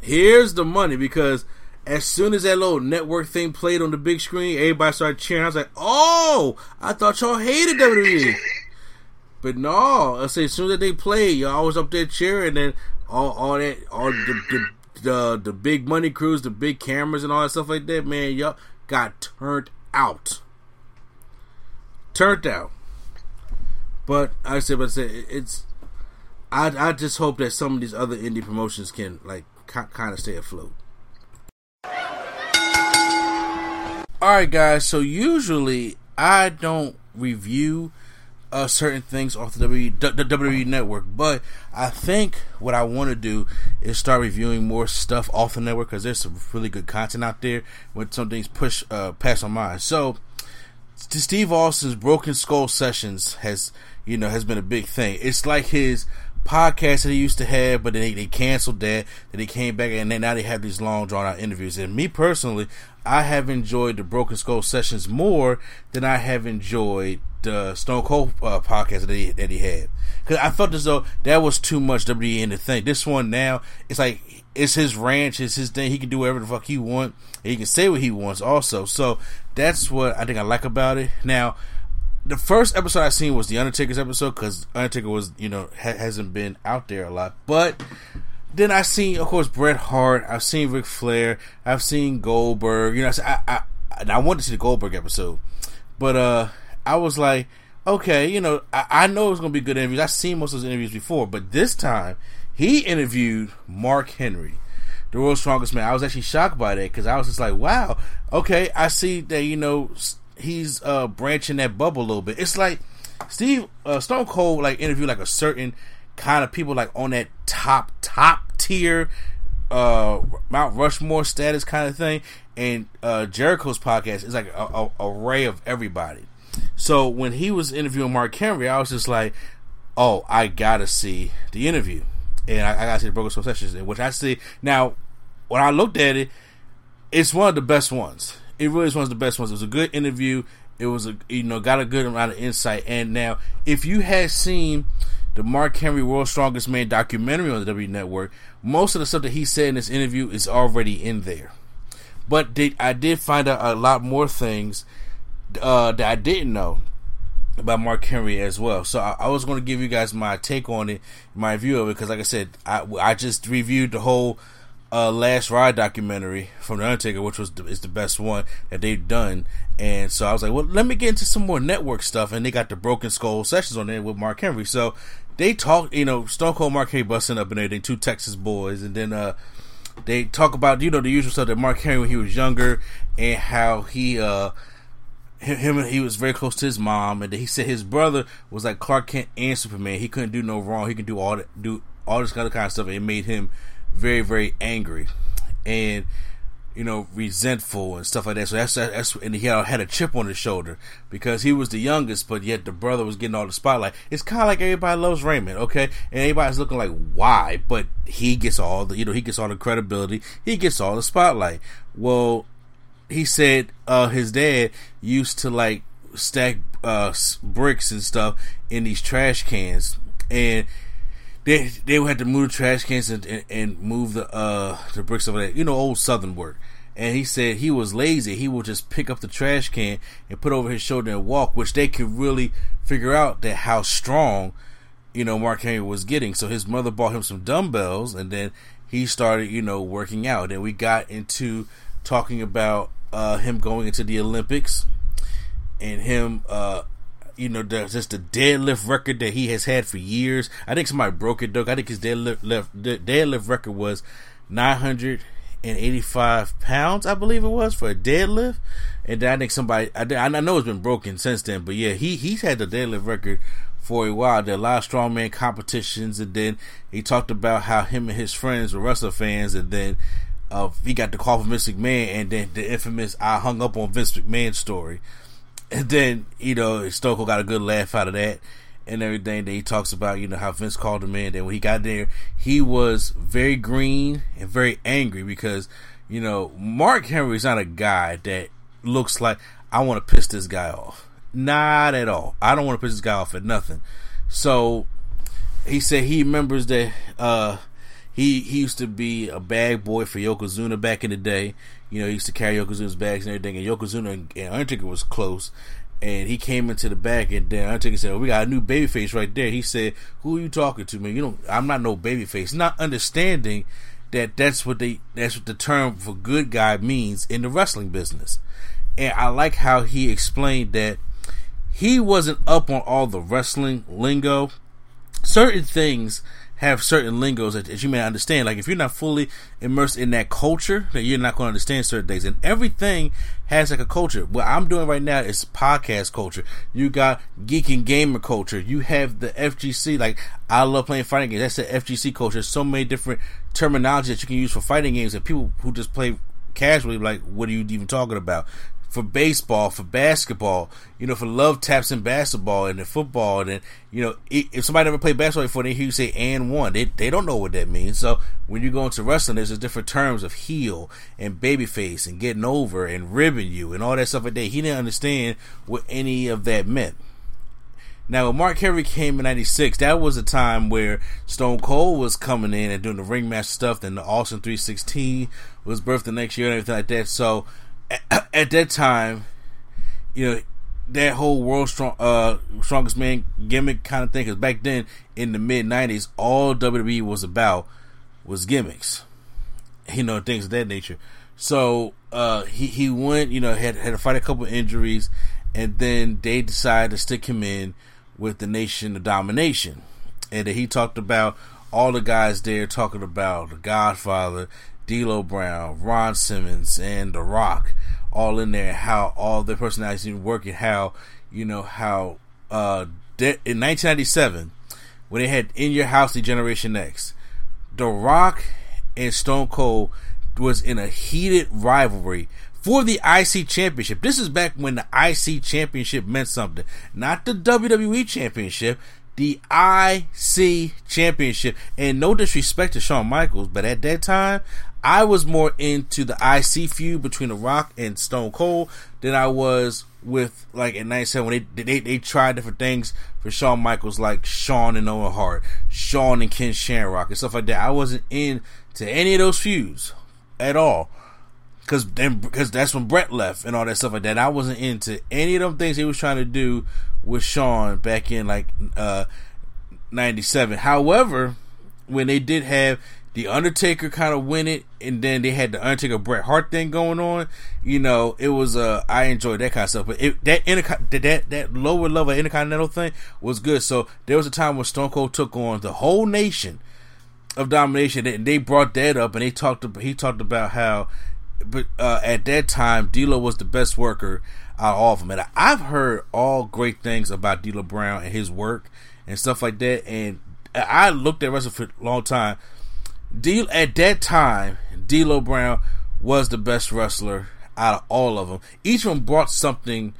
Here's the money because as soon as that little network thing played on the big screen, everybody started cheering. I was like, "Oh, I thought y'all hated WWE." But no, I say as soon as they play, y'all was up there cheering, and all all that, all the the, the the big money crews, the big cameras, and all that stuff like that. Man, y'all got turned out, turned out. But like I said, but I said it's. I I just hope that some of these other indie promotions can like kind of stay afloat. All right, guys. So usually I don't review uh, certain things off the WWE, WWE network, but I think what I want to do is start reviewing more stuff off the network because there's some really good content out there when some things push uh, past my. So Steve Austin's Broken Skull Sessions has you know has been a big thing. It's like his podcast that he used to have, but they, they canceled that. Then they came back, and then now they have these long drawn out interviews. And me personally, I have enjoyed the Broken Skull Sessions more than I have enjoyed the Stone Cold uh, podcast that he, that he had because I felt as though that was too much WWE in the thing. This one now it's like it's his ranch, it's his thing. He can do whatever the fuck he want. he can say what he wants also. So that's what I think I like about it. Now, the first episode I seen was the Undertaker's episode because Undertaker was you know ha- hasn't been out there a lot, but then I seen, of course, Bret Hart. I've seen Ric Flair. I've seen Goldberg. You know, I, I, I, I wanted to see the Goldberg episode, but uh, I was like, okay, you know, I, I know it's gonna be good interviews. I've seen most of those interviews before, but this time he interviewed Mark Henry, the world's strongest man. I was actually shocked by that because I was just like, wow, okay, I see that you know he's uh branching that bubble a little bit. It's like Steve uh, Stone Cold like interviewed like a certain kind of people like on that top top tier uh Mount Rushmore status kind of thing. And uh Jericho's podcast is like a, a, array of everybody. So when he was interviewing Mark Henry I was just like oh I gotta see the interview. And I, I gotta see the Broken Skull sessions which I see. Now when I looked at it it's one of the best ones. It really is one of the best ones. It was a good interview. It was a you know got a good amount of insight. And now if you had seen the Mark Henry World's Strongest Man documentary on the W Network, most of the stuff that he said in this interview is already in there. But they, I did find out a lot more things uh, that I didn't know about Mark Henry as well. So I, I was going to give you guys my take on it, my view of it, because like I said, I, I just reviewed the whole uh, Last Ride documentary from The Undertaker, which was the, is the best one that they've done. And so I was like, well, let me get into some more network stuff. And they got the Broken Skull sessions on there with Mark Henry. So they talk, you know, Stone Cold Mark Henry busting up and everything, two Texas boys, and then uh, they talk about you know the usual stuff that Mark Henry when he was younger and how he uh him he was very close to his mom, and he said his brother was like Clark Kent and Superman. He couldn't do no wrong. He could do all that, do all this other kind of stuff. And it made him very very angry, and you know, resentful and stuff like that. So that's that's and he had a chip on his shoulder because he was the youngest, but yet the brother was getting all the spotlight. It's kind of like everybody loves Raymond, okay? And everybody's looking like why, but he gets all the you know he gets all the credibility, he gets all the spotlight. Well, he said uh, his dad used to like stack uh, bricks and stuff in these trash cans and they they would have to move the trash cans and, and, and move the uh the bricks over there. You know, old Southern work. And he said he was lazy. He would just pick up the trash can and put over his shoulder and walk, which they could really figure out that how strong, you know, Mark Henry was getting. So his mother bought him some dumbbells, and then he started, you know, working out. And we got into talking about uh, him going into the Olympics and him uh, you know, the, just the deadlift record that he has had for years. I think somebody broke it, Doug. I think his deadlift deadlift record was 985 pounds, I believe it was, for a deadlift. And I think somebody, I, I know it's been broken since then, but yeah, he he's had the deadlift record for a while. There are a lot of strongman competitions, and then he talked about how him and his friends were wrestler fans, and then uh, he got the call from Vince McMahon, and then the infamous "I hung up on Vince McMahon" story. And then, you know, Stokely got a good laugh out of that and everything that he talks about, you know, how Vince called him in. Then when he got there, he was very green and very angry because, you know, Mark Henry is not a guy that looks like I want to piss this guy off. Not at all. I don't want to piss this guy off at nothing. So he said he remembers that uh, he he used to be a bag boy for Yokozuna back in the day. You know, he used to carry Yokozuna's bags and everything, and Yokozuna and, and Undertaker was close. And he came into the back, and then Undertaker said, well, "We got a new babyface right there." He said, "Who are you talking to, man? You know, I'm not no babyface." Not understanding that that's what they that's what the term for good guy means in the wrestling business. And I like how he explained that he wasn't up on all the wrestling lingo. Certain things have certain lingos that, that, you may understand. Like if you're not fully immersed in that culture, then you're not going to understand certain things. And everything has like a culture. What I'm doing right now is podcast culture. You got geek and gamer culture. You have the FGC. Like I love playing fighting games. That's the FGC culture. So many different terminology that you can use for fighting games that people who just play casually like, what are you even talking about? For baseball, for basketball, you know, for love taps in basketball and in football. And, you know, if somebody never played basketball before, they hear you say and one. They, they don't know what that means. So when you go into wrestling, there's different terms of heel and babyface and getting over and ribbing you and all that stuff like that. He didn't understand what any of that meant. Now, when Mark Henry came in '96, that was a time where Stone Cold was coming in and doing the ringmaster stuff. Then the Austin 316 was birthed the next year and everything like that. So, at, at that time, you know, that whole world strong, uh, strongest man gimmick kind of thing. Because back then, in the mid '90s, all WWE was about was gimmicks, you know, things of that nature. So uh, he he went, you know, had had to fight a couple injuries, and then they decided to stick him in with the Nation of Domination, and he talked about all the guys there talking about the Godfather, D'Lo Brown, Ron Simmons, and The Rock, all in there. How all their personalities work, and how you know how uh, in 1997 when they had In Your House, the Generation X, The Rock and Stone Cold was in a heated rivalry for the IC Championship. This is back when the IC Championship meant something, not the WWE Championship, the IC Championship. And no disrespect to Shawn Michaels, but at that time, I was more into the IC feud between The Rock and Stone Cold than I was with like in '97 when they, they they tried different things for Shawn Michaels, like Shawn and Owen Hart, Shawn and Ken Shamrock, and stuff like that. I wasn't into any of those feuds at all because then because that's when Bret left and all that stuff like that. I wasn't into any of them things he was trying to do with Shawn back in like uh, '97. However, when they did have the Undertaker kind of win it, and then they had the Undertaker Bret Hart thing going on. You know, it was uh, I enjoyed that kind of stuff, but it, that interco- that that lower level intercontinental thing was good. So there was a time when Stone Cold took on the whole nation of domination, and they brought that up, and they talked. He talked about how but uh, at that time, D'Lo was the best worker out of all of them, and I've heard all great things about D'Lo Brown and his work and stuff like that. And I looked at wrestling for a long time. D at that time, D'Lo Brown was the best wrestler out of all of them. Each one brought something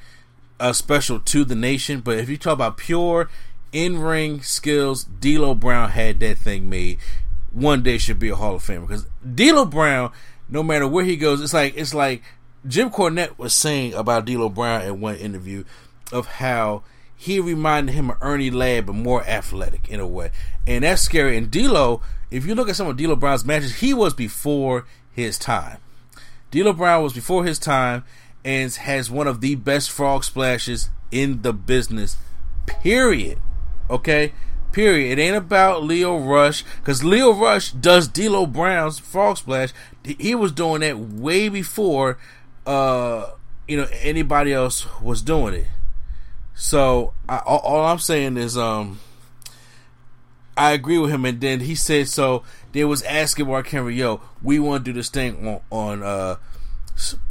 uh, special to the nation. But if you talk about pure in ring skills, D'Lo Brown had that thing made. One day should be a Hall of Famer because D'Lo Brown no matter where he goes, it's like it's like Jim Cornette was saying about D'Lo Brown in one interview of how he reminded him of Ernie Ladd, but more athletic in a way, and that's scary. And D'Lo, if you look at some of D'Lo Brown's matches, he was before his time. D'Lo Brown was before his time and has one of the best frog splashes in the business. Period. Okay, Period. It ain't about Lio Rush because Lio Rush does D'Lo Brown's frog splash. He was doing that way before, uh, you know, anybody else was doing it. So I, all, all, I'm saying is, um, I agree with him. And then he said, so they was asking Mark Henry, yo, we want to do this thing on, on uh,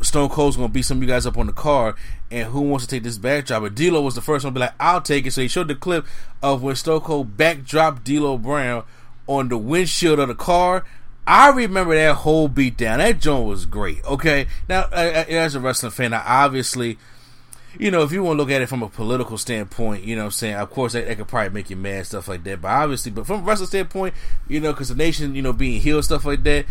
Stone Cold's gonna beat some of you guys up on the car, and who wants to take this backdrop? But D'Lo was the first one to be like, "I'll take it." So he showed the clip of when Stone Cold backdropped D'Lo Brown on the windshield of the car. I remember that whole beatdown. That joint was great. Okay, now as a wrestling fan, I obviously, you know, if you want to look at it from a political standpoint, you know, I'm saying, of course, that, that, could probably make you mad, stuff like that. But obviously, but from a wrestling standpoint, you know, because the nation, you know, being healed, stuff like that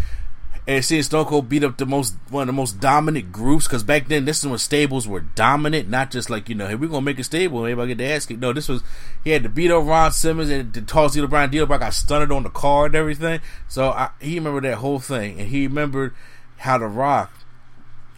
and seeing Stone Cold beat up the most one of the most dominant groups because back then this is when stables were dominant, not just like you know, hey, we're gonna make a stable, and everybody get the ask kicked. No, this was he had to beat up Ron Simmons and to toss Brown. D'Lo Brown got stunned on the car and everything. So I, he remembered that whole thing, and he remembered how The Rock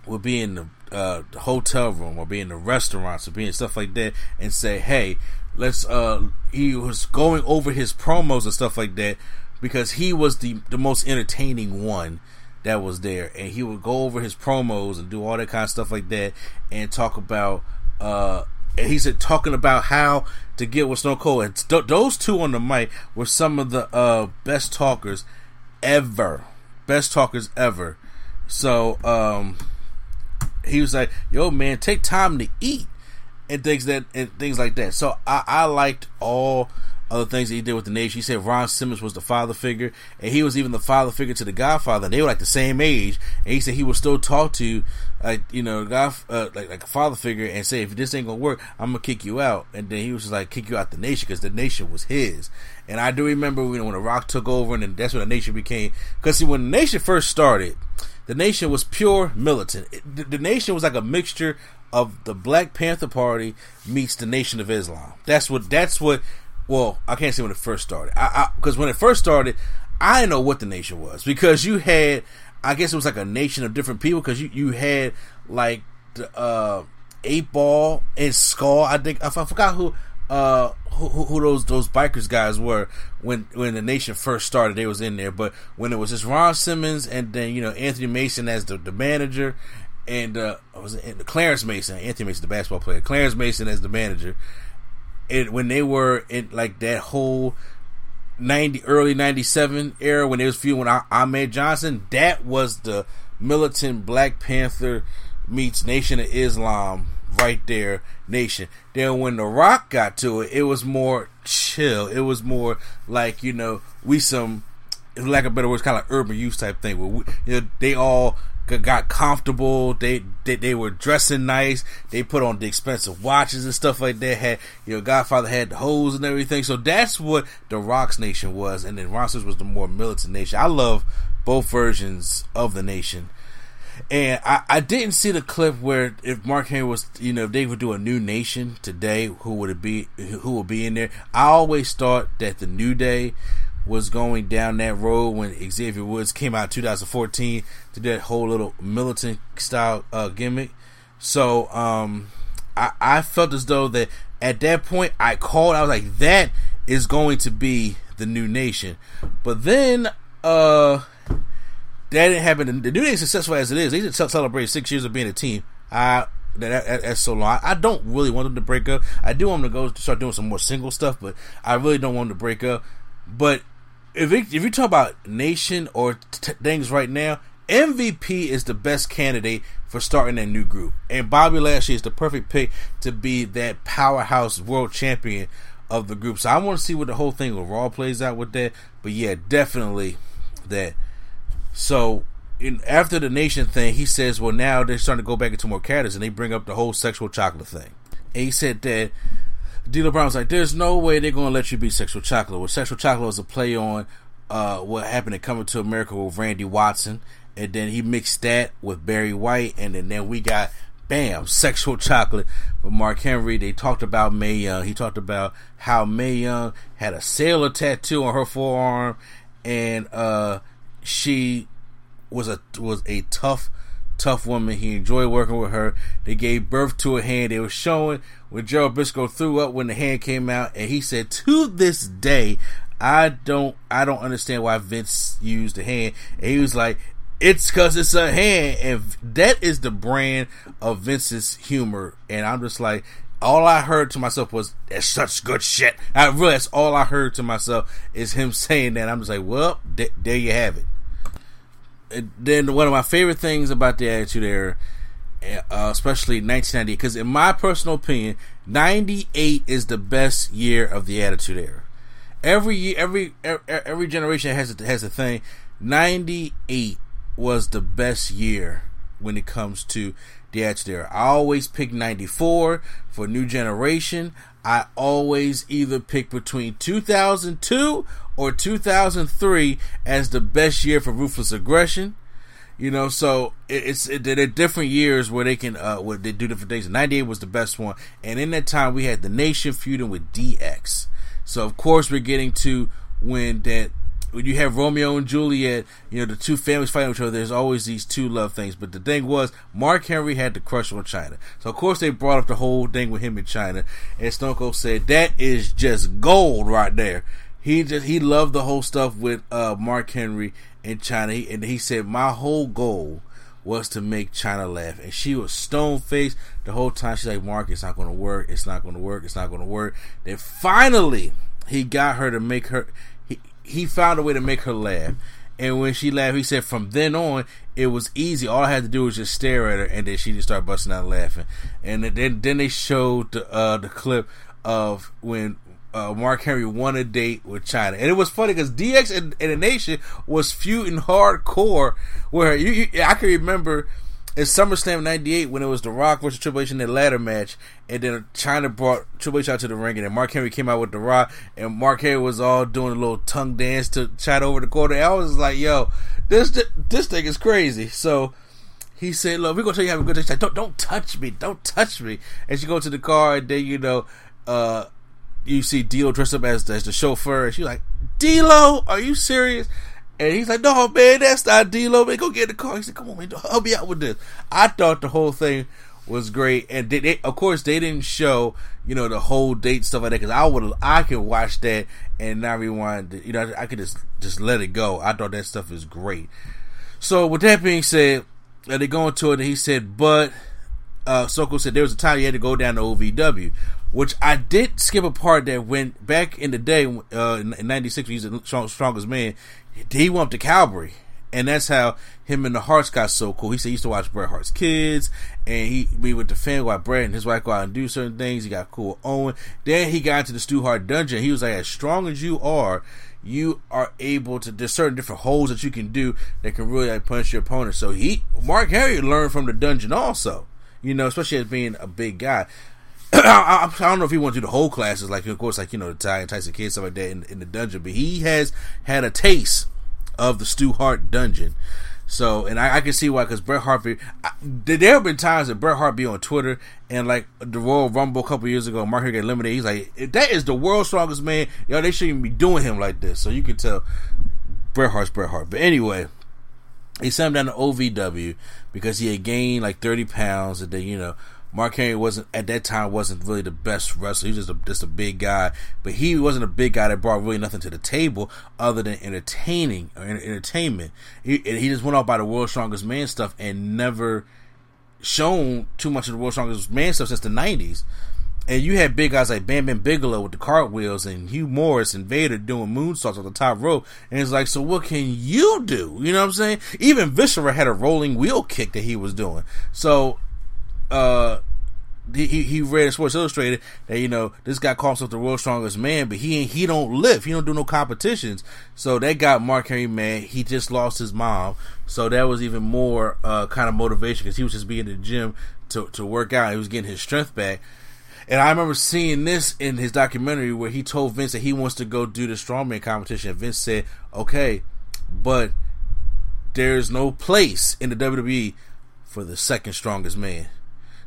would be in the, uh, hotel room or be in the restaurants or being stuff like that, and say, hey, let's. uh He was going over his promos and stuff like that because he was the the most entertaining one that was there, and he would go over his promos and do all that kind of stuff like that, and talk about. Uh, he said talking about how to get with Stone Cold, and those two on the mic were some of the uh, best talkers ever, best talkers ever. So um, he was like, "Yo, man, take time to eat." And things that and things like that. So I, I liked all other things that he did with the nation. He said Ron Simmons was the father figure, and he was even the father figure to the Godfather. And they were like the same age, and he said he would still talk to, like you know, God, uh, like like a father figure, and say if this ain't gonna work, I'm gonna kick you out. And then he was just like kick you out the nation because the nation was his. And I do remember know, when the Rock took over, and then that's when the nation became. Because see, when the nation first started, the nation was pure militant. It, the, the, nation was like a mixture of the Black Panther Party meets the Nation of Islam. That's what. That's what. Well, I can't say when it first started. I because when it first started, I know what the nation was because you had. I guess it was like a nation of different people because you you had like the uh, eight ball and skull. I think I forgot who uh who, who, those those bikers guys were when when the nation first started. They was in there, but when it was just Ron Simmons and then you know Anthony Mason as the, the manager, and uh was it Clarence Mason, Anthony Mason, the basketball player, Clarence Mason as the manager. And when they were in like that whole ninety early ninety seven era when they was feuding with Ahmed Johnson, that was the militant Black Panther meets Nation of Islam right there, Nation. Then when The Rock got to it, it was more chill. It was more like you know we some, lack of better words, kind of urban youth type thing. Where we, you know, they all got comfortable. They, they they were dressing nice. They put on the expensive watches and stuff like that. Had you know Godfather had the hose and everything. So that's what the Rock's Nation was, and then Ronsters was the more militant nation. I love both versions of the nation. And I, I didn't see the clip where if Mark Henry was, you know, if they would do a new nation today, who would it be? Who would be in there? I always thought that the New Day was going down that road when Xavier Woods came out 2014 to that whole little militant style uh, gimmick. So um, I, I felt as though that at that point I called. I was like, that is going to be the new nation. But then uh, that didn't happen. The new day successful as it is. They just celebrate six years of being a team. I that, that, that's so long. I don't really want them to break up. I do want them to go start doing some more single stuff, but I really don't want them to break up. But if it, if you talk about nation or t- things right now, MVP is the best candidate for starting a new group, and Bobby Lashley is the perfect pick to be that powerhouse world champion of the group. So I want to see what the whole thing with Raw plays out with that. But yeah, definitely that. So in, after the nation thing, he says, well, now they're starting to go back into more characters, and they bring up the whole sexual chocolate thing. And he said that D'Lo Brown's like, there's no way they're gonna let you be sexual chocolate. Well, sexual chocolate was a play on uh, what happened in Coming to America with Randy Watson, and then he mixed that with Barry White, and then, then we got bam, sexual chocolate with Mark Henry. They talked about Mae Young. He talked about how Mae Young had a sailor tattoo on her forearm, and uh, she was a was a tough tough woman. He enjoyed working with her. They gave birth to a hand. They were showing when Gerald Brisco threw up when the hand came out, and he said, "To this day, I don't, I don't understand why Vince used the hand." And he was like, "It's because it's a hand," and that is the brand of Vince's humor. And I'm just like, all I heard to myself was, "That's such good shit." I really, that's all I heard to myself is him *laughs* saying that. I'm just like, "Well, th- there you have it." Then one of my favorite things about the Attitude Era, uh, especially 1998, because in my personal opinion, 98 is the best year of the Attitude Era. Every year, every every generation has a, has a thing. 98 was the best year when it comes to the Attitude Era. I always pick 94 for New Generation. I always either pick between 2002 or 2003 as the best year for ruthless aggression. You know, so it's it, are different years where they can uh where they do different things. '98 was the best one, and in that time we had the Nation feuding with DX. So of course we're getting to when that when you have Romeo and Juliet, you know the two families fighting each other. There's always these two love things. But the thing was, Mark Henry had the crush on Chyna. So of course they brought up the whole thing with him and Chyna. and Stone Cold said that is just gold right there he just he loved the whole stuff with uh, Mark Henry and Chyna. he, and he said my whole goal was to make Chyna laugh, and she was stone faced the whole time. She's like, "Mark, it's not going to work. It's not going to work. It's not going to work." Then finally, he got her to make her. He found a way to make her laugh, and when she laughed, he said, "From then on, it was easy. All I had to do was just stare at her, and then she just started busting out laughing." And then then they showed the uh, the clip of when uh, Mark Henry won a date with Chyna, and it was funny because DX and, and, the Nation was feuding hardcore. Where you, you, I can remember in SummerSlam '98 when it was The Rock versus Triple H in that ladder match, and then Chyna brought Triple H out to the ring, and then Mark Henry came out with The Rock, and Mark Henry was all doing a little tongue dance to Chyna over the quarter. And I was like, "Yo, this this thing is crazy." So he said, "Look, we're gonna tell you how a good day." She's like, "Don't, don't touch me, don't touch me." And she go to the car, and then you know, uh, you see D'Lo dressed up as as the chauffeur, and she's like, "D'Lo, are you serious?" And he's like, "No, man, that's not D'Lo. Man, go get the car." He said, "Come on, man, help me out with this." I thought the whole thing was great, and they, they, of course they didn't show you know the whole date stuff like that because I would I could watch that and not rewind. You know, I could just just let it go. I thought that stuff is great. So with that being said, uh, they go into it, and he said, but uh, Soko said there was a time he had to go down to OVW, which I did skip a part that went back in the day uh, in '96 when he was the strongest man. He went up to Calgary, and that's how him and the Hearts got so cool. He said he used to watch Bret Hart's kids, and he we would defend why Bret and his wife go out and do certain things. He got cool with Owen. Then he got into the Stu Hart dungeon. He was like, as strong as you are, you are able to there's certain different holes that you can do that can really like punish your opponent. So he Mark Henry learned from the dungeon also. You know, especially as being a big guy. *clears throat* I, I, don't know if he went through the whole classes, like of course, like you know, the Ty and Tyson Kidd stuff like that in, in the dungeon, but he has had a taste of the Stu Hart dungeon. So, and I, I can see why, because Bret Hart, I, there have been times that Bret Hart be on Twitter, and like the Royal Rumble a couple years ago, Mark Henry got eliminated. He's like, that is the world's strongest man, yo, they shouldn't be doing him like this. So you can tell Bret Hart's Bret Hart. But anyway, he sent him down to OVW because he had gained like 30 pounds, and then, you know, Mark Henry wasn't at that time wasn't really the best wrestler. He was just a, just a big guy, but he wasn't a big guy that brought really nothing to the table other than entertaining or entertainment. He, he just went off by the world's strongest man stuff and never shown too much of the world's strongest man stuff since the nineties. And you had big guys like Bam Bam Bigelow with the cartwheels and Hugh Morrus and Vader doing moonsaults on the top rope. And it's like, so what can you do? You know what I'm saying? Even Viscera had a rolling wheel kick that he was doing. So uh, he he read in Sports Illustrated that you know this guy calls himself the world's strongest man, but he he don't lift, he don't do no competitions. So that got Mark Henry mad. He just lost his mom, so that was even more uh, kind of motivation because he was just being in the gym to to work out. He was getting his strength back. And I remember seeing this in his documentary where he told Vince that he wants to go do the strongman competition. Vince said, "Okay, but there's no place in the WWE for the second strongest man."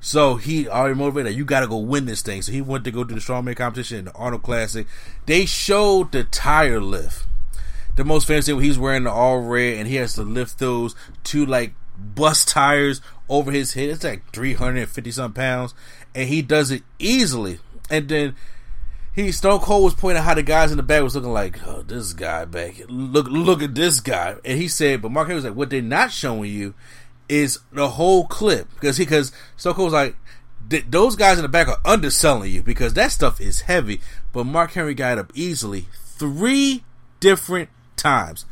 So he already motivated. You got to go win this thing. So he went to go do the strongman competition in the Arnold Classic. They showed the tire lift. The most famous thing he's wearing the all red and he has to lift those two like bus tires over his head. It's like three hundred and fifty some pounds, and he does it easily. And then he Stone Cold was pointing out how the guys in the back was looking like, oh, this guy back. Look, look at this guy. And he said, but Mark Henry was like, what they're not showing you is the whole clip because he because Stone Cold's like those guys in the back are underselling you because that stuff is heavy. But Mark Henry got up easily three different times,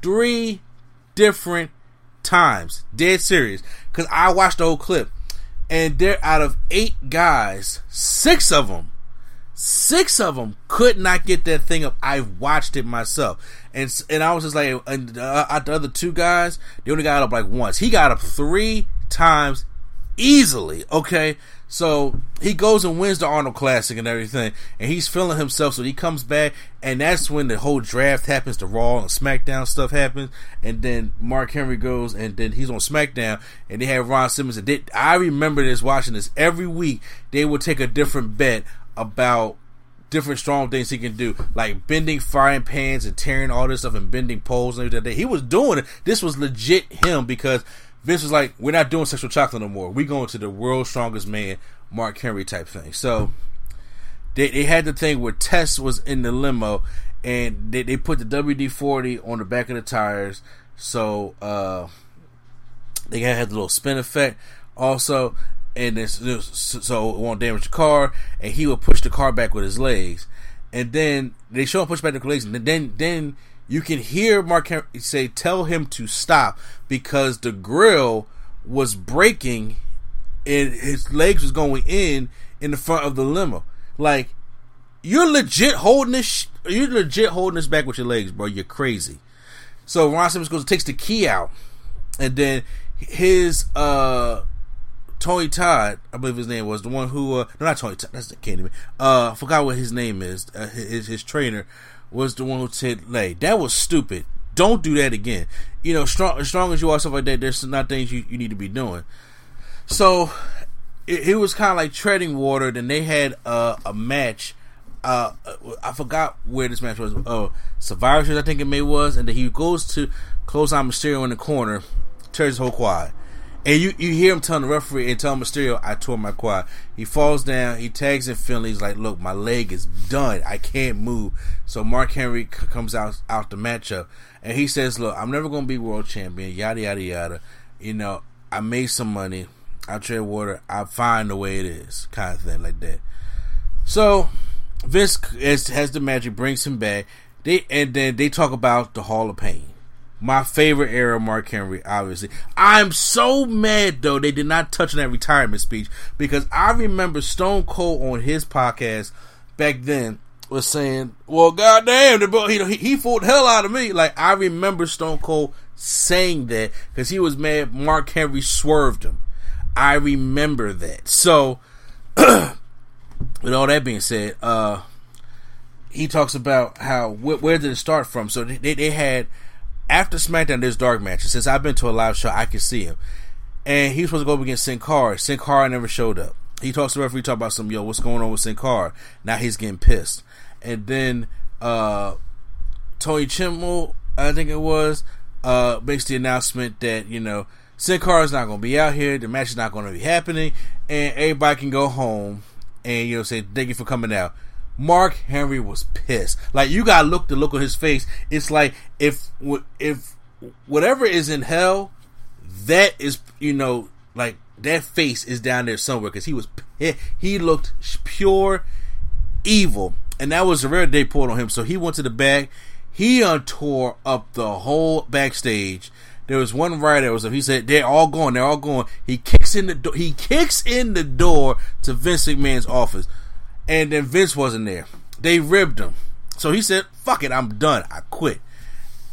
three different times. Dead serious because I watched the whole clip and they're out of eight guys, six of them Six of them could not get that thing up. I watched it myself, and and I was just like, and uh, the other two guys, they only got up like once. He got up three times easily. Okay, so he goes and wins the Arnold Classic and everything, and he's feeling himself. So he comes back, and that's when the whole draft happens. The Raw and SmackDown stuff happens, and then Mark Henry goes, and then he's on SmackDown, and they have Ron Simmons. And they, I remember this watching this every week. They would take a different bet about different strong things he can do, like bending frying pans and tearing all this stuff and bending poles and everything. He was doing it. This was legit him because Vince was like, "We're not doing sexual chocolate no more. We going to the world's strongest man, Mark Henry type thing." So they they had the thing where Tess was in the limo and they, they put the WD forty on the back of the tires, so uh, they had the little spin effect. Also, and it's, so it won't damage the car. And he would push the car back with his legs, and then they show him push back the legs, and then then you can hear Mark say, "Tell him to stop," because the grill was breaking, and his legs was going in in the front of the limo. Like you're legit holding this. Sh- you're legit holding this back with your legs, bro. You're crazy. So Ron Simmons goes takes the key out, and then his uh Tony Todd, I believe his name was the one who, uh, no, not Tony Todd, that's the Candyman. Uh, forgot what his name is. Uh, his his trainer was the one who said, "Hey, that was stupid. Don't do that again. You know, strong as strong as you are, stuff like that. There's not things you, you need to be doing. So it, it was kind of like treading water. Then they had uh, a match. Uh, I forgot where this match was. Oh, Survivor Series, I think it may was, and then he goes to close on Mysterio in the corner, tears his whole quad. And you, you hear him telling the referee and tell Mysterio, I tore my quad. He falls down, he tags in Finlay, he's like, look, my leg is done. I can't move. So Mark Henry c- comes out out the matchup. And he says, look, I'm never going to be world champion, yada, yada, yada. You know, I made some money. I trade water. I find the way it is, kind of thing like that. So Vince has, has the magic, brings him back. They and then they talk about the Hall of Pain. My favorite era, Mark Henry, obviously. I'm so mad though they did not touch on that retirement speech because I remember Stone Cold on his podcast back then was saying, "Well, goddamn, the he he fought the hell out of me." Like I remember Stone Cold saying that because he was mad Mark Henry swerved him. I remember that. So, *clears throat* with all that being said, uh, he talks about how wh- where did it start from. So they they had after SmackDown, there's dark matches. Since I've been to a live show, I can see him. And he was supposed to go up against Sin Cara. Sin Cara never showed up. He talks to the referee, talk about some, yo, what's going on with Sin Cara? Now he's getting pissed. And then uh, Tony Chimel, I think it was, uh, makes the announcement that, you know, Sin Cara is not going to be out here. The match is not going to be happening. And everybody can go home and, you know, say, thank you for coming out. Mark Henry was pissed. Like you gotta look the look on his face. It's like if if whatever is in hell, that is you know like that face is down there somewhere because he was he looked pure evil, and that was a rare day pulled on him. So he went to the back. He uh, untore up the whole backstage. There was one writer that was up. he said they're all going, they're all going. He kicks in the door. He kicks in the door to Vince McMahon's office and then Vince wasn't there. They ribbed him. So he said, "Fuck it, I'm done. I quit."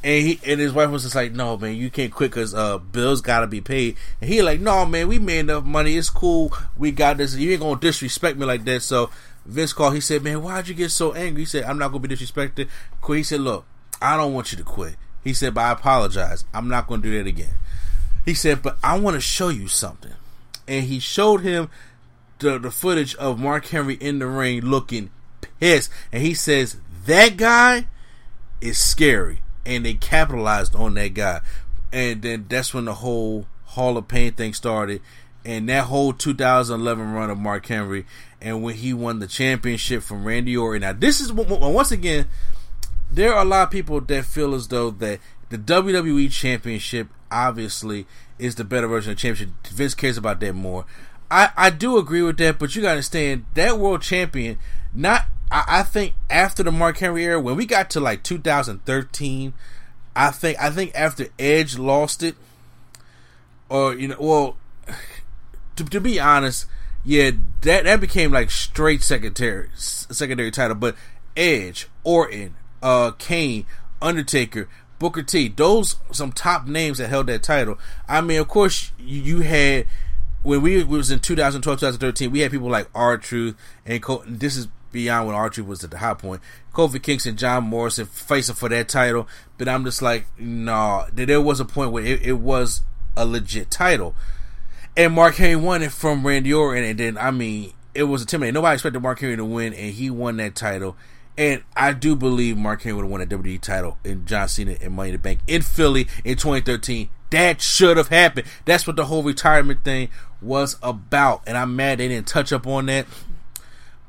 And he and his wife was just like, "No, man, you can't quit because uh, bills gotta be paid." And he like, "No, man, we made enough money. It's cool. We got this. You ain't gonna disrespect me like that." So Vince called. He said, "Man, why'd you get so angry?" He said, "I'm not gonna be disrespected." Quit. He said, "Look, I don't want you to quit." He said, "But I apologize. I'm not gonna do that again." He said, "But I want to show you something." And he showed him the, the footage of Mark Henry in the ring looking pissed, and he says that guy is scary, and they capitalized on that guy, and then that's when the whole Hall of Pain thing started, and that whole 2011 run of Mark Henry, and when he won the championship from Randy Orton. Now this is once again, there are a lot of people that feel as though that the WWE Championship obviously is the better version of the championship. Vince cares about that more. I, I do agree with that, but you gotta understand that world champion, not I, I think after the Mark Henry era, when we got to like 2013, I think I think after Edge lost it, or you know, well, to, to be honest, yeah, that that became like straight secondary secondary title. But Edge, Orton, uh, Kane, Undertaker, Booker T, those some top names that held that title. I mean, of course, you, you had when we, we was in 2012, 2013, we had people like R-Truth and Co- this is beyond when R-Truth was at the high point. Kofi Kingston, John Morrison facing for that title, but I'm just like, no. There was a point where it, it was a legit title, and Mark Henry won it from Randy Orton, and then I mean, it was intimidating. Nobody expected Mark Henry to win, and he won that title. And I do believe Mark Henry would have won a WWE title in John Cena and Money in the Bank in Philly in 2013. That should have happened. That's what the whole retirement thing was about, and I'm mad they didn't touch up on that.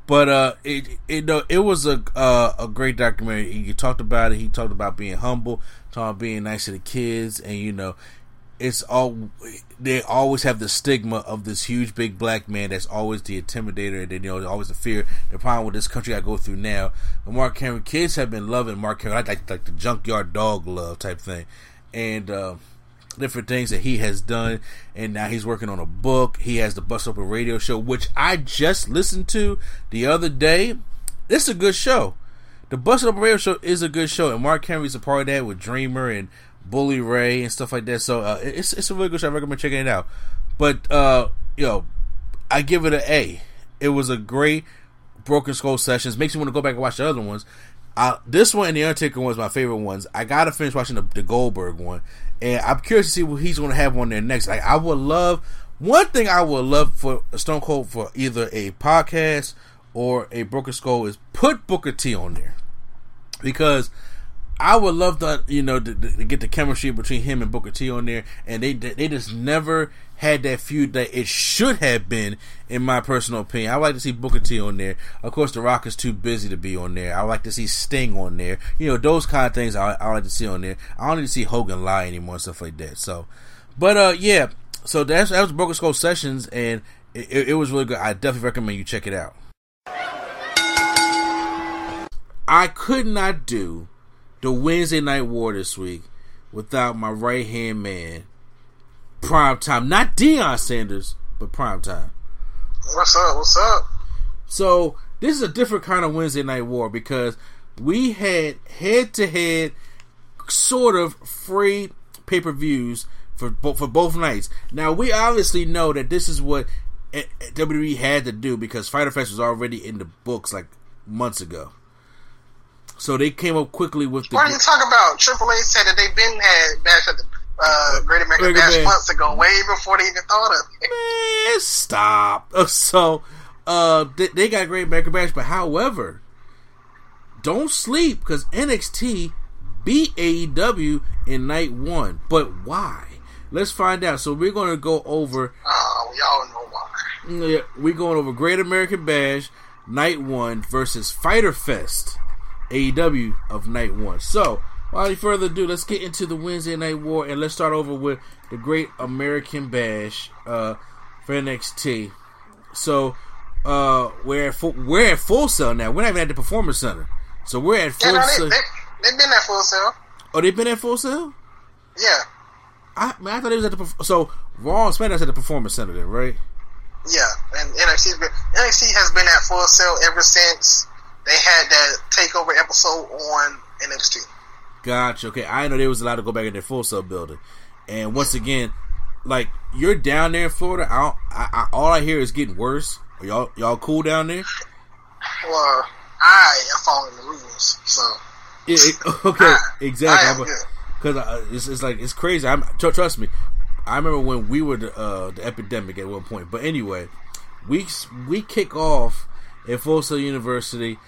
But uh, it it it was a uh, a great documentary. You talked about it. He talked about being humble, talking about being nice to the kids, and you know, it's all they always have the stigma of this huge big black man that's always the intimidator, and then you know, always the fear. The problem with this country I go through now. But Mark Henry kids have been loving Mark Henry like like, like the junkyard dog love type thing, and. Uh, different things that he has done, and now he's working on a book. He has the Bust Open Radio Show, which I just listened to the other day. It's a good show. The Bust Open Radio Show is a good show, and Mark Henry's a part of that with Dreamer and Bully Ray and stuff like that. So uh, it's it's a really good show. I recommend checking it out. But uh, you know, I give it an A. It was a great Broken Skull sessions. Makes me want to go back and watch the other ones. Uh, this one and the Undertaker one is my favorite ones. I gotta finish watching the, the Goldberg one, and I'm curious to see what he's gonna have on there next. Like, I would love one thing. I would love for Stone Cold for either a podcast or a Broken Skull is put Booker T on there because I would love to, you know, to, to get the chemistry between him and Booker T on there, and they they just never had that feud that it should have been, in my personal opinion. I like to see Booker T on there. Of course, The Rock is too busy to be on there. I like to see Sting on there. You know, those kind of things I, I like to see on there. I don't need to see Hogan lie anymore and stuff like that. So, but uh, yeah. So that's that was Broken Skull Sessions, and it, it was really good. I definitely recommend you check it out. I could not do the Wednesday Night War this week without my right hand man, Prime Time. Not Deion Sanders, but Prime Time. What's up? What's up? So this is a different kind of Wednesday Night War because we had head to head, sort of free pay per views for both for both nights. Now we obviously know that this is what WWE had to do because Fyter Fest was already in the books like months ago. So they came up quickly with the. What are you talking about? Triple H said that they've been had bash at the uh, Great American Bash Bash months ago, way before they even thought of it. Man, stop. *laughs* So, uh, they, they got Great American Bash, but however, don't sleep because NXT beat AEW in night one. But why? Let's find out. So we're going to go over. Oh, we all know why. Yeah, we're going over Great American Bash night one versus Fyter Fest AEW of night one. So, without any further ado, let's get into the Wednesday Night War and let's start over with the Great American Bash uh, for NXT. So, uh, we're at full, we're at Full Sail now. We're not even at the Performance Center, so we're at Full yeah, no, Sail. They, they, have been at Full Sail. Oh, they've been at Full Sail. Yeah. I, man, I thought it was at the so Raw and SmackDown's at the Performance Center, then, right? Yeah, and been NXT has been at Full Sail ever since they had that takeover episode on NXT. Gotcha. Okay, I know they was allowed to go back in their full sub building, and once again, like you're down there in Florida. I, I, I all I hear is getting worse. Are y'all y'all cool down there? Well, I am following the rules, so. Yeah, it, *laughs* okay, I, exactly. Because uh, it's, it's like it's crazy. I'm trust me. I remember when we were the, uh, the epidemic at one point. But anyway, we we kick off at Full Sail University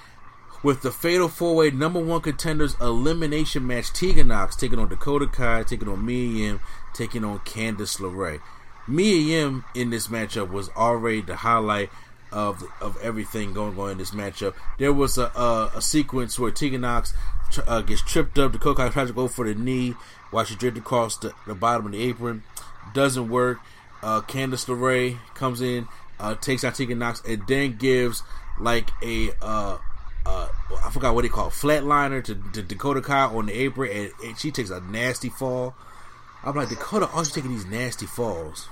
with the Fatal Four Way number one contenders elimination match. Tegan Nox taking on Dakota Kai, taking on Mia Yim, taking on Candice LeRae. Mia Yim in this matchup was already the highlight of of everything going on in this matchup. There was a a, a sequence where Tegan Nox uh, gets tripped up. Dakota Kai tries to go for the knee while she drifted across the, the bottom of the apron. Doesn't work. Uh, Candice LeRae comes in, uh, takes out Tegan Nox, and then gives like a uh, uh, I forgot what they call flatliner to, to Dakota Kai on the apron, and, and, she takes a nasty fall. I'm like Dakota, always taking these nasty falls,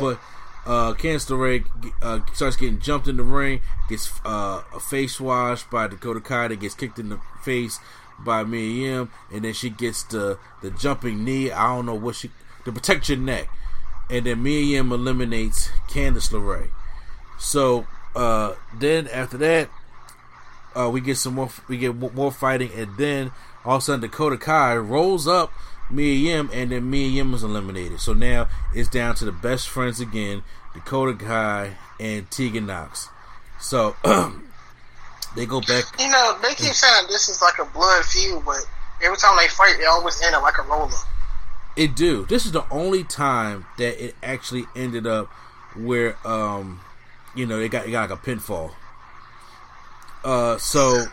but uh, Candice LeRae uh, starts getting jumped in the ring, gets uh, a face wash by Dakota Kai, that gets kicked in the face by Mia Yim, and then she gets the the jumping knee. I don't know what she to protect your neck, and then Mia Yim eliminates Candice LeRae. So uh, then after that, uh, we get some more. We get more fighting, and then all of a sudden Dakota Kai rolls up Mia Yim, and then Mia Yim is eliminated. So now it's down to the best friends again, Dakota Kai and Tegan Nox. So *clears throat* they go back. You know, they keep saying this is like a blood feud, but every time they fight, it always end up like a roller. It do. This is the only time that it actually ended up where um you know, they got they got like a pinfall. Uh, so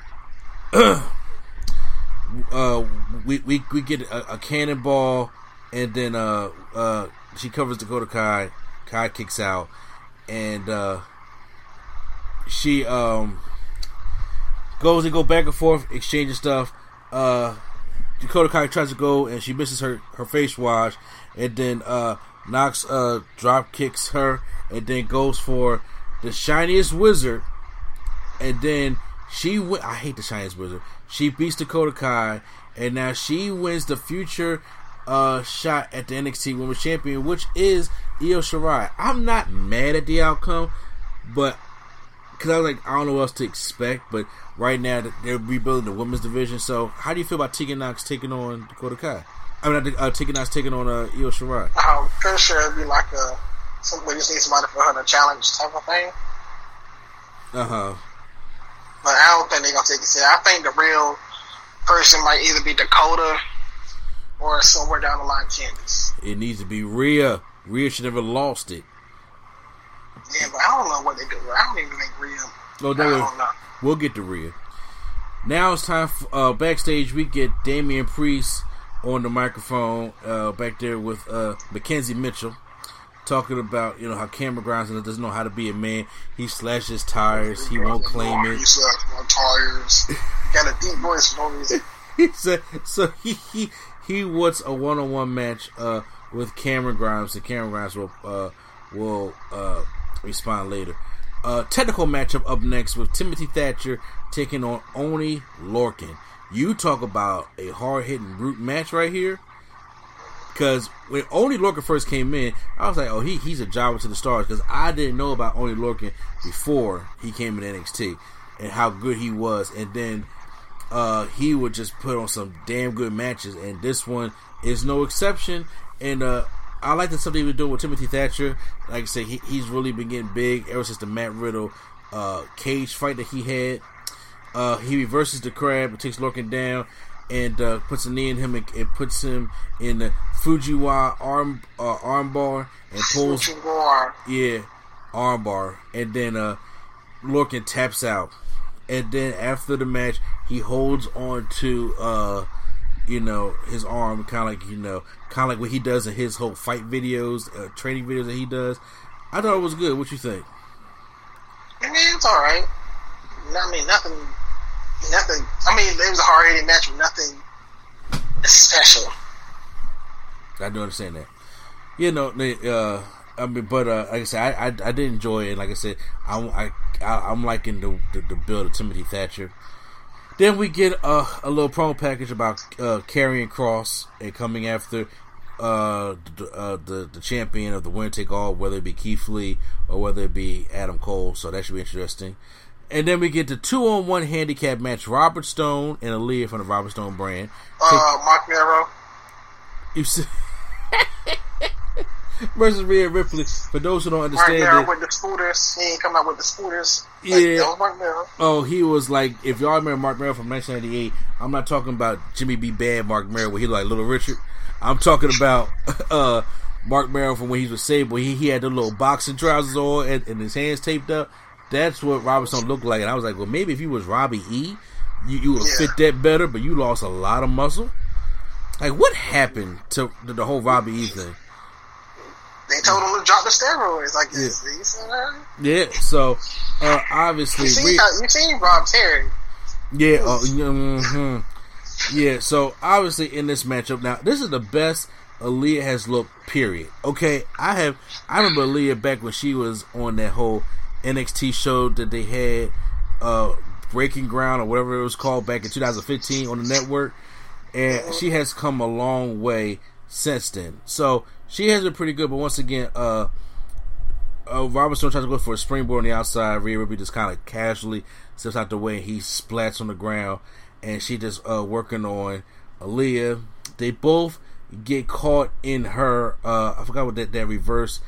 *clears throat* uh, we we we get a, a, cannonball, and then uh uh she covers Dakota Kai. Kai kicks out, and uh, she um goes and go back and forth, exchanging stuff. Uh, Dakota Kai tries to go, and she misses her her face wash, and then uh Nox uh drop kicks her, and then goes for the shiniest wizard, and then she i hate the shiniest wizard. She beats Dakota Kai, and now she wins the future uh, shot at the NXT Women's Champion, which is Io Shirai. I'm not mad at the outcome, but because I was like, I don't know what else to expect, but right now they're rebuilding the women's division. So, how do you feel about Tegan Nox taking on Dakota Kai? I mean, uh, Tegan Nox taking on uh, Io Shirai. I'm pretty sure it'd be like a somebody just need somebody for her to challenge type of thing. Uh huh. But I don't think they're gonna take it serious. I think the real person might either be Dakota or somewhere down the line Candice. It needs to be Rhea. Rhea should never lost it. Yeah, but I don't know what they do. I don't even think Rhea. Oh, I no, don't know. we'll get to Rhea. Now it's time for uh, backstage. We get Damian Priest on the microphone uh, back there with uh, Mackenzie Mitchell talking about you know how Cameron Grimes doesn't know how to be a man. He slashes tires. He won't claim it. said my tires. *laughs* Got a deep voice for no reason. he said so he he, he wants a one on one match uh, with Cameron Grimes. And Cameron Grimes will uh, will uh, respond later. Uh, technical matchup up next with Timothy Thatcher taking on Oney Lorcan. You talk about a hard hitting brute match right here. Because when Oney Lorcan first came in, I was like, "Oh, he he's a jobber to the stars." Because I didn't know about Oney Lorcan before he came in NXT and how good he was. And then uh, he would just put on some damn good matches, and this one is no exception. And uh, I like the stuff they were doing with Timothy Thatcher. Like I say, he, he's really been getting big ever since the Matt Riddle uh, cage fight that he had. Uh, he reverses the crab takes Lorcan down and uh, puts a knee in him and, and puts him in the Fujiwara uh, armbar and pulls War. yeah, armbar, and then uh, Lorcan taps out, and then after the match, he holds on to uh, you know, his arm, kind of like you know, kind of like what he does in his whole fight videos, uh, training videos that he does. I thought it was good. What you think? I mean, it's all right. I mean, nothing, nothing. I mean, it was a hard hitting match with nothing special. I do understand that. You know, uh, I mean, but uh, like I said, I, I, I did enjoy it. And like I said, I, I I'm liking the, the the build of Timothy Thatcher. Then we get uh, a little promo package about uh, Karrion Kross and coming after uh, the, uh, the the champion of the winner take all, whether it be Keith Lee or whether it be Adam Cole. So that should be interesting. And then we get the two on one handicap match: Robert Stone and Aaliyah from the Robert Stone brand. Uh, Mark Mero. You see, *laughs* versus Rhea Ripley. For those who don't understand, Mark Mero it, with the scooters. He ain't come out with the scooters. Like, Yeah. Mark Mero. oh, he was like, if y'all remember Mark Mero from 1998, I'm not talking about Jimmy B. Bad Mark Mero where he like Little Richard. I'm talking about *laughs* uh, Mark Mero from when he was Sable. He he had the little boxing trousers on and, and his hands taped up. That's what Robert Stone looked like, and I was like, well, maybe if he was Robbie E, you, you would Yeah. fit that better. But you lost a lot of muscle. Like, what happened to the, the whole Robbie E thing? They told him to drop the steroids. You you seen that? Yeah, so uh, obviously, You seen, how- you seen Rob Terry? Yeah, uh, hmm yeah. So obviously in this matchup, now this is the best Aaliyah has looked. Period. Okay, I have. I remember Aaliyah back when she was on that whole NXT show that they had, uh, Breaking Ground or whatever it was called back in 2015 on the network, and she has come a long way since then. So she has been pretty good. But once again, uh, uh, Robert Stone tries to go for a springboard on the outside. Rhea Ripley just kind of casually steps out the way. and He splats on the ground, and she just uh, working on Aaliyah. They both get caught in her. Uh, I forgot what that, that reverse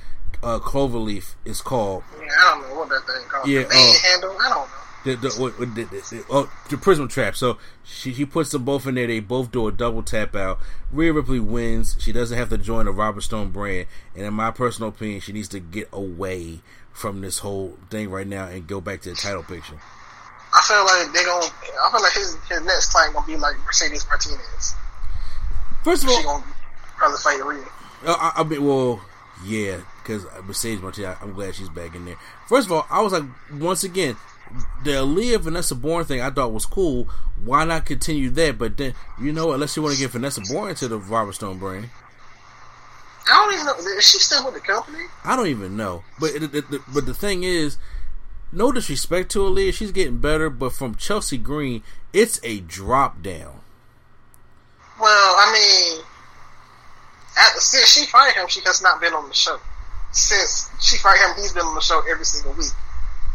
uh, cloverleaf is called. Yeah, I don't know what that thing called. Yeah, the main uh, handle. I don't know. The the, what, what, the, the, oh, the prism trap. So she she puts them both in there. They both do a double tap out. Rhea Ripley wins. She doesn't have to join the Robert Stone brand. And in my personal opinion, she needs to get away from this whole thing right now and go back to the title picture. I feel like they gonna. I feel like his his next client gonna be like Mercedes Martinez. First of She all, gonna probably fight Rhea. Uh, I, I mean, well, yeah, because Mercedes Martinez, I'm glad she's back in there. First of all, I was like, once again, the Aaliyah Vanessa Borne thing I thought was cool. Why not continue that? But then, you know, unless you want to get Vanessa Borne to the Robert Stone brand, I don't even know. Is she still with the company? I don't even know. But it, it, it- but the thing is, no disrespect to Aaliyah, she's getting better. But from Chelsea Green, it's a drop down. Well, I mean, at, since she fired him, she has not been on the show. Since she fired him, he's been on the show every single week.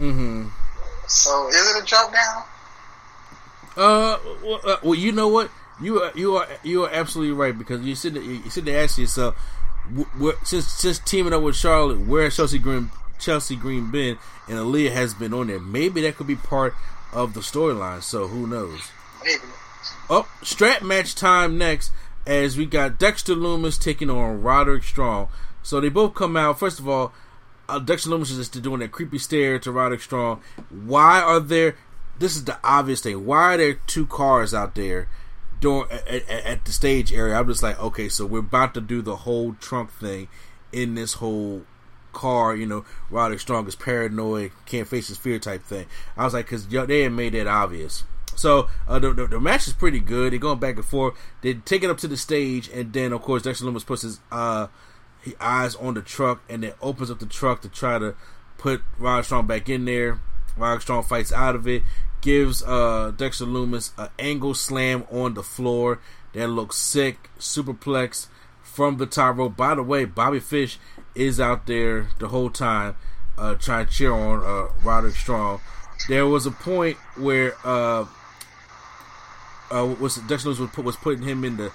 Mm-hmm. So is it a drop down? Uh, well, uh, well, you know what? You are you are you are absolutely right because you sit there, you sit there asking yourself, wh- wh- since since teaming up with Charlotte, where has Chelsea Green Chelsea Green been, and Aaliyah has been on there. Maybe that could be part of the storyline. So who knows? Maybe. Oh, strap match time next as we got Dexter Lumis taking on Roderick Strong. So they both come out. First of all, uh, Dexter Lumis is just doing that creepy stare to Roderick Strong. Why are there? This is the obvious thing. Why are there two cars out there? During, at, at the stage area, I'm just like, okay, so we're about to do the whole trunk thing in this whole car, you know, Roderick Strong is paranoid, can't face his fear type thing. I was like, because they had made that obvious. So uh, the, the, the match is pretty good. They're going back and forth. They take it up to the stage, and then of course Dexter Lumis puts his uh, his eyes on the truck, and then opens up the truck to try to put Roderick Strong back in there. Roderick Strong fights out of it, gives uh, Dexter Lumis an angle slam on the floor that looks sick, superplex from the top rope. By the way, Bobby Fish is out there the whole time uh, trying to cheer on uh, Roderick Strong. There was a point where uh, uh, was Dexter Lumis was, put, was putting him in the,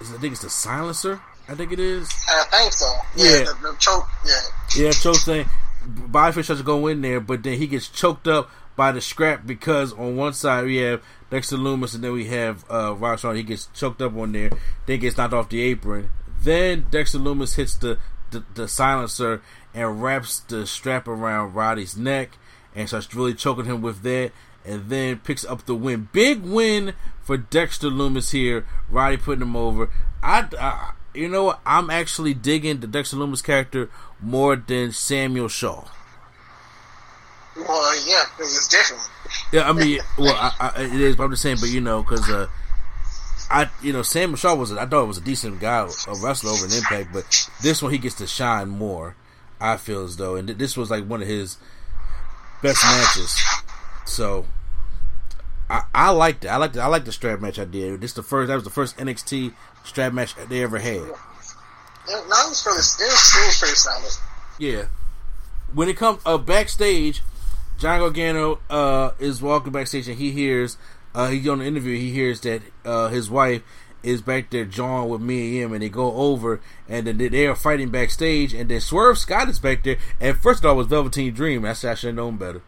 I think it's the silencer. I think it is. I think so. Yeah, Yeah. The, the choke. Yeah. Yeah, choke thing. Bobby Fish tries to go in there, but then he gets choked up by the scrap because on one side we have Dexter Lumis and then we have uh. He gets choked up on there, then gets knocked off the apron. Then Dexter Lumis hits the, the, the silencer and wraps the strap around Roddy's neck and starts really choking him with that. And then picks up the win. Big win for Dexter Lumis here. Roddy putting him over. I, I you know what? I'm actually digging the Dexter Lumis character more than Samuel Shaw. Well, yeah, it's different. Yeah, I mean, well, I, I, it is. But I'm just saying, but you know, because uh, I, you know, Samuel Shaw was, a, I thought it was a decent guy, a wrestler over an Impact, but this one he gets to shine more. I feel as though, and th- this was like one of his best matches. So, I, I liked it. I liked it. I liked the strap match I did. This the first. That was the first NXT strap match they ever had. Yeah, no, was pretty. It was, it was pretty solid. Yeah. When it comes uh, backstage, John Gargano uh, is walking backstage and he hears uh, he's on the interview. He hears that uh, his wife is back there jawing with Mia Yim, and they go over and then they- they are fighting backstage. And then Swerve Scott is back there. And first of all, it was Velveteen Dream. I said I should have known better,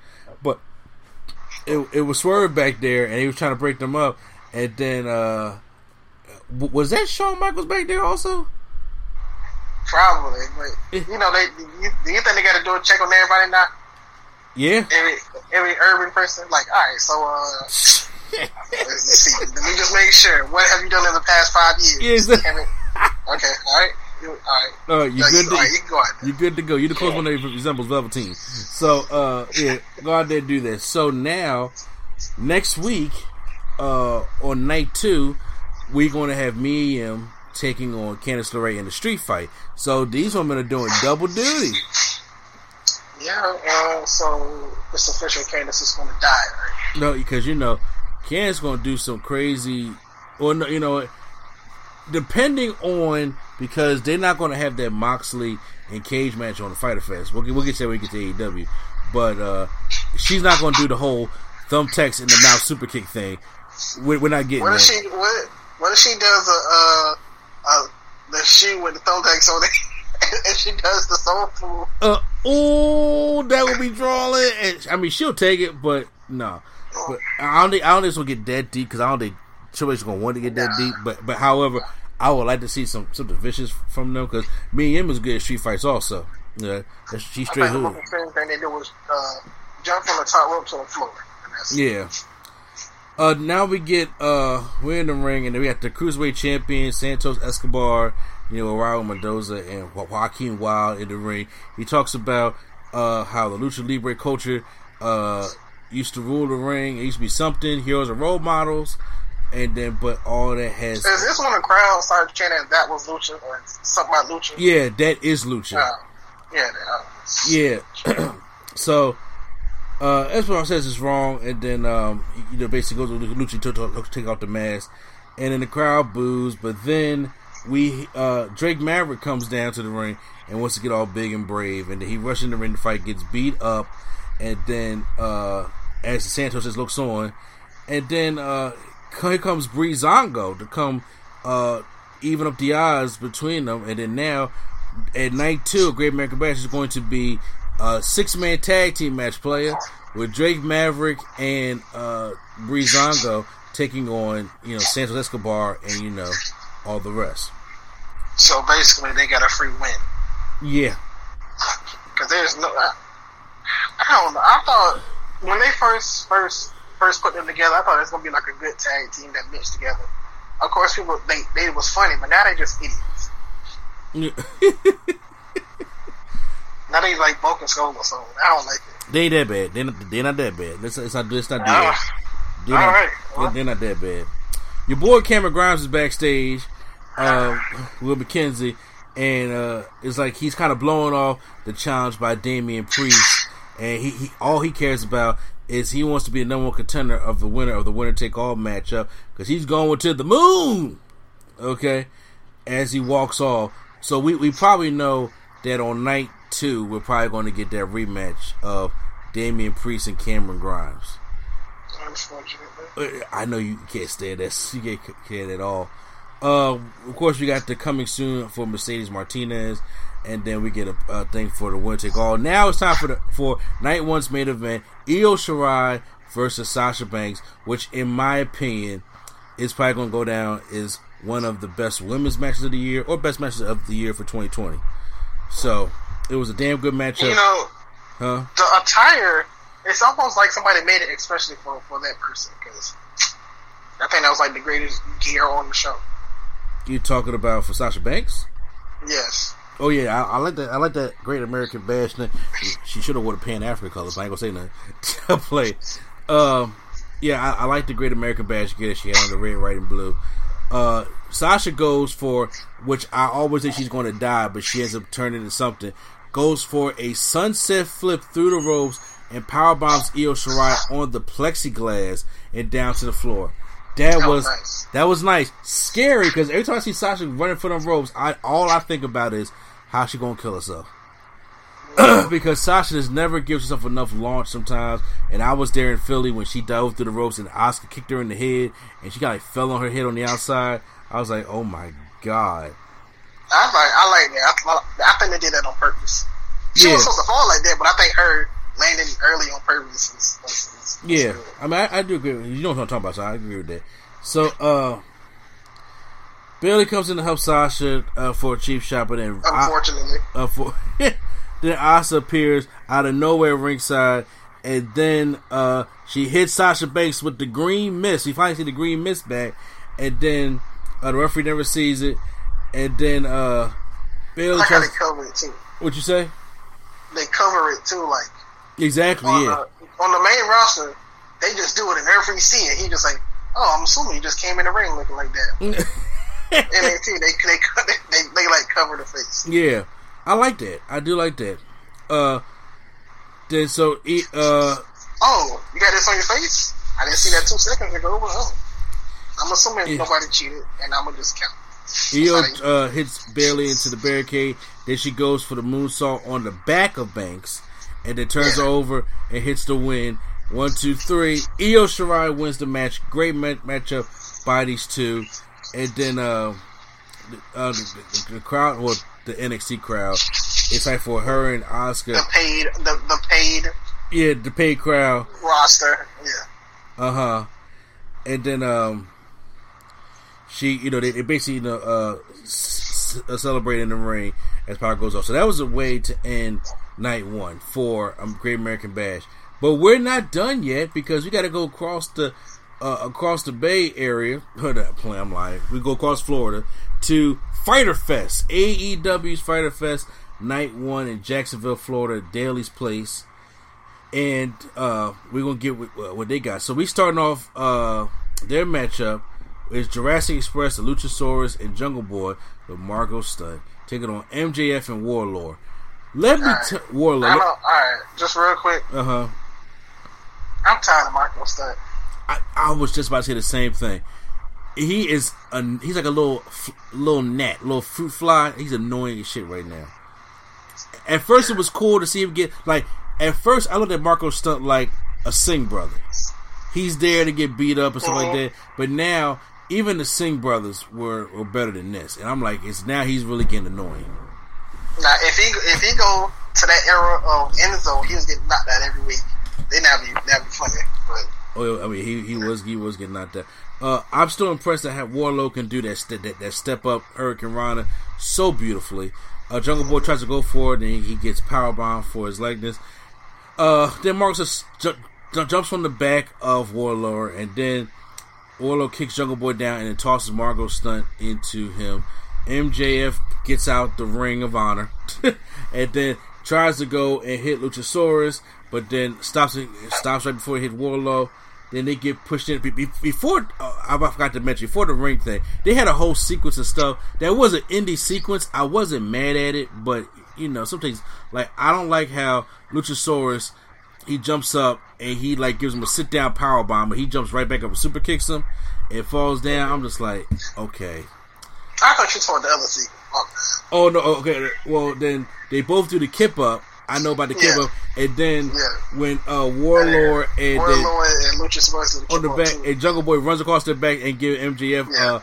it it was Swerve back there, and he was trying to break them up. And then uh, was that Shawn Michaels back there also? Probably, but you know, they. You, do you think they got to do a check on everybody now? Yeah. Every every urban person, like, all right, so uh, let's *laughs* see. Let me just make sure. What have you done in the past five years? Can we- okay, all right, all right. Uh, you No, good? you- to, right, you go. You good to go. You the close one that resembles Velveteen. So uh, yeah, go out there and do this. So now, next week, uh, on night two, we're going to have Mia Yim taking on Candice LeRae in the street fight. So these women are doing double duty. Yeah, uh, so it's official. Candice is going to die. Right? No, because you know, Candice going to do some crazy, or no, you know, what, depending on because they're not going to have that Moxley and Cage match on the Fyter Fest. We'll get, we'll get to that when we get to AEW, but uh, she's not going to do the whole thumbtacks in the mouth super kick thing. We're, we're not getting What that. if she? What? What if she does a uh, uh, the shoe with the thumbtacks on it, *laughs* and she does the soul food? Uh, oh, that would be drawing. And I mean, she'll take it, but no. But I don't think I don't think it's gonna get that deep because I don't think Is gonna want to get that deep. But but however, I would like to see some something vicious from them because me and him is good at street fights also. Yeah, she's I straight think the hood. most thing they do was uh, jump from the top rope to the floor. Yeah. Uh, now we get uh, we're in the ring and we got the cruiserweight champion Santos Escobar, you know, Raul Mendoza and Jo- Joaquin Wilde in the ring. He talks about uh how the lucha libre culture uh used to rule the ring. It used to be something. Heroes are role models, and then but all that has Is this when the crowd started chanting that was Lucha or something about Lucha? yeah, that is lucha. Uh, yeah, uh, Yeah. *clears throat* so uh Escobar says it's wrong and then um you know basically goes to to, to take off the mask and then the crowd boos but then we uh Drake Maverick comes down to the ring and wants to get all big and brave and then he rushes in the ring to fight gets beat up and then uh as Santos just looks on, and then uh, here comes Breezango to come uh, even up the odds between them, and then now at night two, Great American Bash is going to be a six man tag team match player with Drake Maverick and uh, Breezango taking on you know Santos Escobar and you know all the rest. So basically, they got a free win. Yeah, because there's no. I, I don't know. I thought when they first first first put them together, I thought it was gonna be like a good tag team that mixed together. Of course, people they they was funny, but now they just idiots. *laughs* now they like Broken Skull or something. I don't like it. They that bad. They not, they not that bad. It's, it's not. It's not Uh, bad. They're all not, right. they're, they're not that bad. Your boy Cameron Grimes is backstage uh, with McKenzie, and uh, it's like he's kind of blowing off the challenge by Damian Priest, and he, he all he cares about is he wants to be the number one contender of the winner of the winner take all matchup because he's going to the moon. Okay, as he walks off, so we we probably know that on night two we're probably going to get that rematch of Damian Priest and Cameron Grimes. Unfortunately. I know you can't stand that. *laughs* You can't stand at all. Uh, of course, we got the coming soon for Mercedes Martinez, and then we get a, a thing for the winner take all. Now it's time for the for night one's main event: Io Shirai versus Sasha Banks, which, in my opinion, is probably going to go down as one of the best women's matches of the year or best matches of the year for 2020. So it was a damn good matchup, You know, huh? the attire. It's almost like somebody made it especially for for that person because I think that was like the greatest gear on the show. You talking about for Sasha Banks? Yes. Oh yeah, I, I like that. I like that Great American Bash. She should have wore the Pan African colors. I ain't gonna say nothing. *laughs* play. Um, yeah, I, I like the Great American Bash gear that she had on the red, white, and blue. Uh, Sasha goes for which I always think she's going to die, but she ends up turning into something. Goes for a sunset flip through the ropes and power bombs Io Shirai on the plexiglass and down to the floor. That, That was was nice. that was nice. Scary because every time I see Sasha running for them ropes, I all I think about is how she gonna kill herself. *clears throat* because Sasha just never gives herself enough launch sometimes. And I was there in Philly when she dove through the ropes and Asuka kicked her in the head and she kind of fell on her head on the outside. I was like, oh my god. I like I like that. I, I think they did that on purpose. She Yeah. was supposed to fall like that, but I think her landing early on purpose is, is Yeah. I mean, I, I do agree. With you know what I'm talking about, so I agree with that. So, uh, Bayley comes in to help Sasha uh, for a cheap shot, but then Unfortunately, *laughs* uh, for *laughs* then Asa appears out of nowhere ringside, and then uh, she hits Sasha Banks with the green mist. We finally see the green mist back, and then uh, the referee never sees it, and then uh, Bayley I tries. they cover it too. What you say? They cover it too, like Exactly. Yeah. On the main roster. They just do it in every scene. He just like, oh, I'm assuming he just came in the ring looking like that. *laughs* NXT, they they they, they they like cover the face. Yeah, I like that. I do like that. Uh, then so it, uh, Oh, you got this on your face? I didn't see that two seconds ago. But oh, I'm assuming Yeah. nobody cheated, and I'm gonna just count. Io uh, hits Bayley into the barricade. Then she goes for the moonsault on the back of Banks, and then turns over and hits the win. One, two, three. Io Shirai wins the match. Great ma- matchup by these two, and then uh, the, uh, the, the, crowd, well, the NXT crowd, it's like for her and Asuka. The paid, the the paid Yeah, the paid crowd. roster. Yeah. Uh huh. And then um, she, you know, they, they basically, you know, uh, s- s- celebrate in the ring as power goes off. So that was a way to end night one for um, Great American Bash. But we're not done yet because we got to go across the uh, across the Bay Area. *laughs* Or the play, I'm lying. We go across Florida to Fyter Fest, AEW's Fyter Fest, night one in Jacksonville, Florida, Daly's Place and uh, we're gonna get what, what they got. So we starting off uh, their matchup is Jurassic Express, the Luchasaurus, and Jungle Boy with Marko Stunt taking on MJF and Wardlow. Let me Alright. t-. All right, just real quick. Uh huh. I'm tired of Marko Stunt. I, I was just about to say the same thing. He is a, he's like a little f- little gnat, little fruit fly. He's annoying as shit right now. At first, it was cool to see him get like. At first, I looked at Marko Stunt like a Singh brother. He's there to get beat up and stuff like that. But now, even the Singh brothers were, were better than this, and I'm like, it's now he's really getting annoying. Now, if he if he go to that era of Enzo, he was getting knocked out every week. They never be never be funny, but. Oh, I mean, he, he was he was getting knocked out. Uh, I'm still impressed that how Wardlow can do that that, that step up Hurricanrana so beautifully. Uh, Jungle Boy tries to go for it, and he, gets powerbomb for his likeness. Uh, then Marcus just ju- jumps from the back of Wardlow, and then Wardlow kicks Jungle Boy down and then tosses Marko Stunt into him. MJF gets out the Ring of Honor, *laughs* and then tries to go and hit Luchasaurus, but then stops stops right before he hit Wardlow. Then they get pushed in before. Uh, I forgot to mention before the ring thing. They had a whole sequence of stuff that was an indie sequence. I wasn't mad at it, but you know, sometimes like I don't like how Luchasaurus he jumps up and he like gives him a sit down power bomb, but he jumps right back up and super kicks him. and falls down. I'm just like, okay. I thought you told the other sequence. Oh no, okay. Well, then they both do the kip up. I know about the kip Yeah. up, and then Yeah. when uh, Wardlow and then Wardlow and Luchasaurus on the back, and Jungle Boy runs across the back and give MJF Yeah. uh,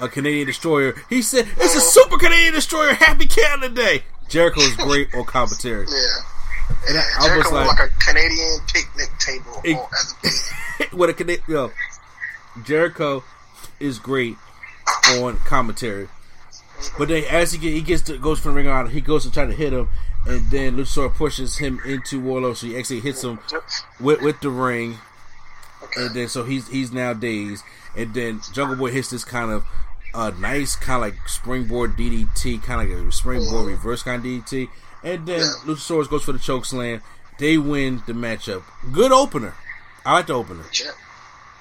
a Canadian Destroyer. He said, "It's a Super Canadian Destroyer. Happy Canada Day." Jericho is great on commentary. Yeah. And I, I was like, like a Canadian picnic table It- on- as a kid. *laughs* what a Canadian. Yo, Jericho is great on commentary. But then as he get, he gets to, goes for the ring out, he goes to try to hit him, and then Luchasaurus pushes him into Wardlow, so he actually hits him with with the ring, and then so he's he's now dazed, and then Jungle Boy hits this kind of uh, nice kind of like springboard DDT, kind of like a springboard reverse kind of DDT, and then Luchasaurus goes for the choke slam. They win the matchup. Good opener. I like the opener.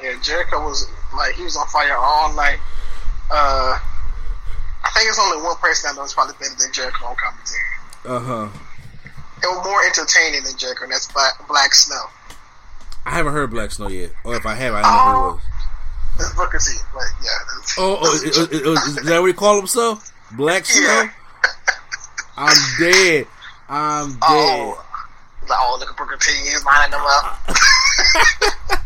Yeah, Jericho was like he was on fire all night. Uh, I think it's only one person that knows probably better than Jericho on commentary. Uh huh. It was more entertaining than Jericho, and that's Black, Black Snow. I haven't heard Black Snow yet, or if I have, I don't know who it was. That's Booker T. Like, yeah. Oh, oh is, is- is that what he call himself? Black Snow? Yeah. I'm dead. I'm *laughs* dead. Oh, oh, look at Booker T. He's lining them up. *laughs*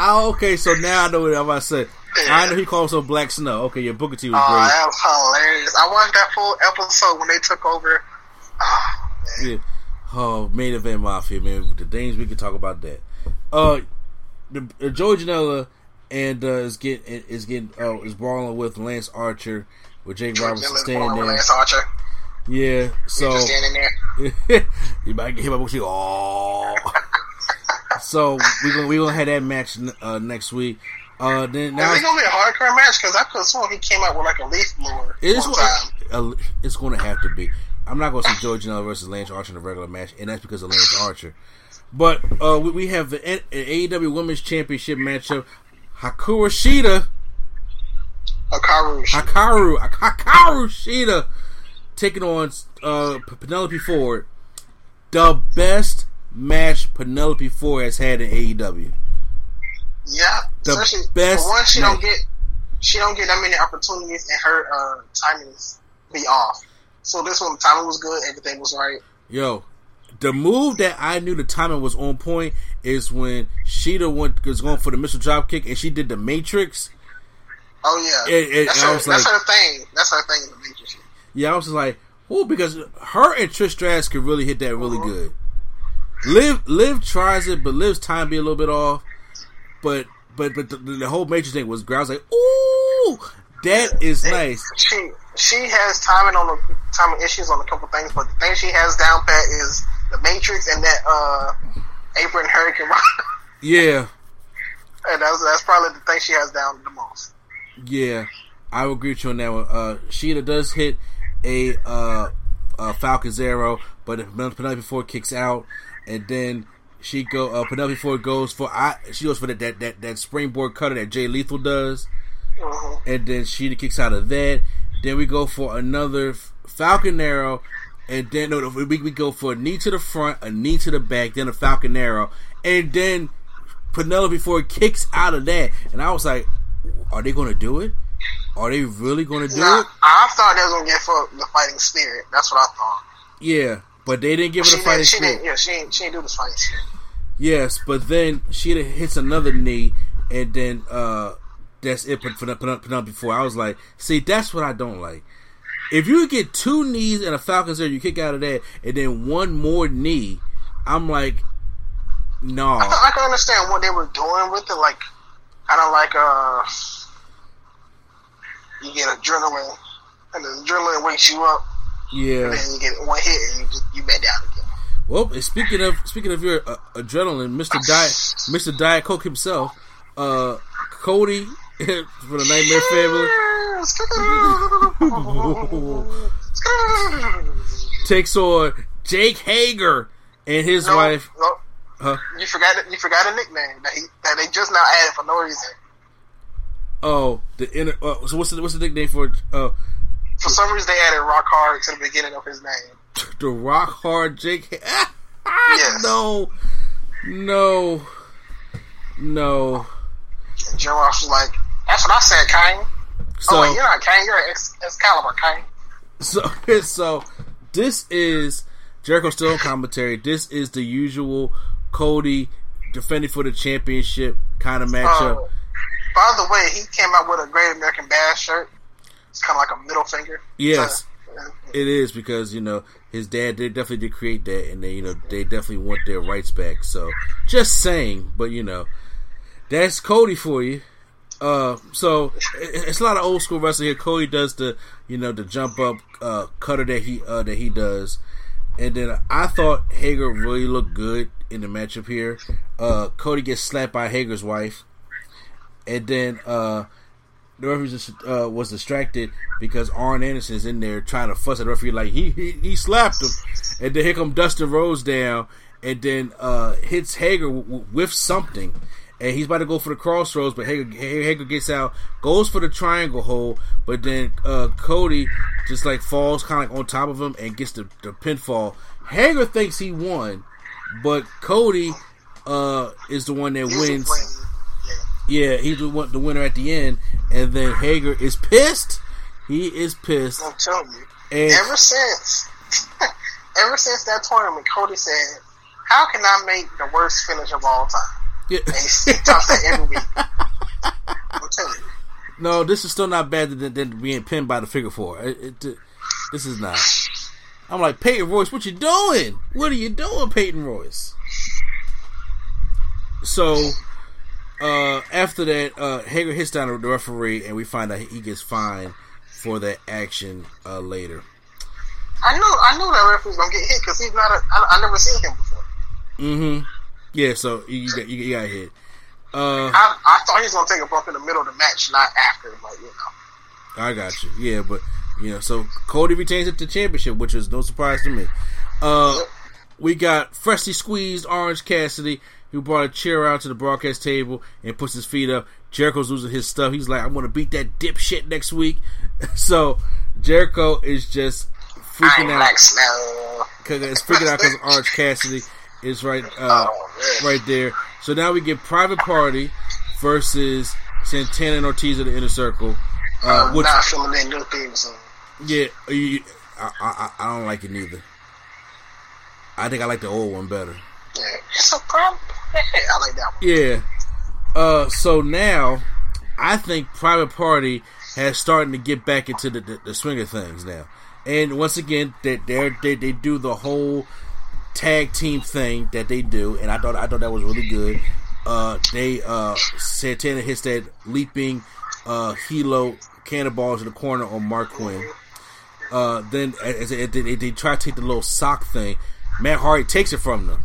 Oh, okay, so now I know what I'm about to say. I know he called himself Black Snow. Okay, yeah, Booker T was Oh, great. that was hilarious. I watched that full episode when they took over. Oh, Yeah. Oh, main event mafia, man. The things we could talk about that. Uh, the, uh, Joey Janela and uh, is getting is getting uh, is brawling with Lance Archer with Jake Dylan's standing there. Lance Archer. Yeah, He's so just standing there. *laughs* you might get him up with you. Oh. so we gonna we gonna have that match uh, next week. Uh, then now Is it gonna be a hardcore match? Because I could sworn he came out with like a leaf blower it's one time. it's going to have to be. I'm not going to see Joey Janela versus Lance Archer in a regular match, and that's because of Lance Archer. But uh, we, we have the an AEW Women's Championship matchup: Hakura Shida, Hikaru. Hikaru, Hikaru Shida taking on uh, Penelope Ford. The best match Penelope Ford has had in AEW. Yeah, The especially best for one, she match. don't get she don't get that many opportunities, and her uh, timings be off. So this one, the timing was good, everything was right. Yo, the move that I knew the timing was on point is when Shida went was going for the missile drop kick and she did the Matrix. Oh yeah, that's, I her, that's like- her thing. That's her thing in the Matrix. Yeah, I was like, oh, because her and Trish Stratus could really hit that really good. Liv Liv tries it, but Liv's time be a little bit off. But but but the, the whole Matrix thing was great. I was like, ooh, that is nice. She she has timing on the timing issues on a couple things, but the thing she has down pat is the Matrix and that uh apron Hurricane *laughs* Yeah, and that's that's probably the thing she has down the most. Yeah, I would agree with you on that one. Uh, Shida does hit a uh, uh, Falcon Arrow, but if Penelope Ford kicks out, and then she go. Uh, Penelope Ford goes for I. She goes for that that that, that springboard cutter that Jay Lethal does, and then she kicks out of that. Then we go for another Falcon Arrow, and then no, we, we go for a knee to the front, a knee to the back, then a Falcon Arrow, and then Penelope Ford kicks out of that, and I was like, "Are they going to do it? Are they really going to do Nah, it?" I thought they was gonna get for the fighting spirit. That's what I thought. Yeah, but they didn't give it she a fighting she spirit. yeah, she ain't, she ain't do the fighting. Yes, but then she hits another knee, and then uh, that's it for Penelope before. I was like, see, that's what I don't like. If you get two knees and a Falcon's there, you kick out of that, and then one more knee, I'm like, no. I, I can understand what they were doing with it, like kind of like uh, you get adrenaline, and the adrenaline wakes you up. Yeah. And then you get one hit, and you just, you back down again. Well, speaking of speaking of your uh, adrenaline, Mister Diet Mister Diet Coke himself, uh, Cody *laughs* for the Nightmare Family *laughs* takes on Jake Hager and his no, wife. No. Huh? You forgot you forgot a nickname that he that they just now added for no reason. Oh, the inner. Uh, so what's the what's the nickname for? Uh, for some reason, they added Rock Hard to the beginning of his name. *laughs* The Rock Hard Jake. *laughs* yes. No. No. No. And Joe Ross was like, "That's what I said, Kane." So, oh wait, you're not Kane. You're Excalibur, Kane. So, *laughs* so this is Jericho still commentary. This is the usual Cody defending for the championship kind of matchup. Uh, by the way, he came out with a Great American Bash shirt. It's kind of like a middle finger. Yes, it is because you know his dad they definitely did create that, and they you know they definitely want their rights back. So just saying, but you know that's Cody for you. Uh, so it's a lot of old school wrestling here. Cody does the you know the jump up uh, cutter that he uh, that he does, and then I thought Hager really looked good in the matchup here. Uh, Cody gets slapped by Hager's wife, and then uh, the referee just, uh, was distracted because Arn Anderson is in there trying to fuss at the referee like he he, he slapped him, and then here come Dustin Rhodes down and then uh, hits Hager w- w- with something, and he's about to go for the crossroads, but Hager, Hager gets out, goes for the triangle hole, but then uh, Cody just like falls kind of on top of him and gets the, the pinfall. Hager thinks he won, but Cody uh, is the one that wins. Yeah, he's the, one, the winner at the end, and then Hager is pissed. He is pissed. I'm telling you. And ever since, *laughs* ever since that tournament, Cody said, "How can I make the worst finish of all time?" Yeah. And he, talks that every week. I'm telling you. No, this is still not better than, than being pinned by the figure four. It, it, this is not. I'm like Peyton Royce. What you doing? What are you doing, Peyton Royce? So uh, after that, uh, Hager hits down the referee, and we find out he gets fined for that action uh, later. I know, I knew that referee's gonna get hit because he's not. A, I, I never seen him before. Mm-hmm. Yeah, so you got you got hit. Uh, I, I thought he was gonna take a bump in the middle of the match, not after. But you know. I got you. Yeah, but you know, so Cody retains it to the championship, which is no surprise to me. Uh, we got freshly squeezed Orange Cassidy who brought a chair out to the broadcast table and puts his feet up. Jericho's losing his stuff. He's like, I'm going to beat that dipshit next week. *laughs* so Jericho is just freaking out. Because it's freaking out because Orange Cassidy is right, uh, oh, right there. So now we get Private Party versus Santana and Ortiz of the Inner Circle. Uh, which, not feeling that new theme song. Yeah, you, I, I, I don't like it neither. I think I like the old one better. Yeah, it's a problem. *laughs* I like that one. Yeah. Uh, so now, I think Private Party has starting to get back into the, the, the swing of things now. And once again, that they they they do the whole tag team thing that they do, and I thought I thought that was really good. Uh, they uh, Santana hits that leaping uh, helo cannonballs in the corner on Marq Quen. Uh, then as they, they, they, try to take the little sock thing, Matt Hardy takes it from them.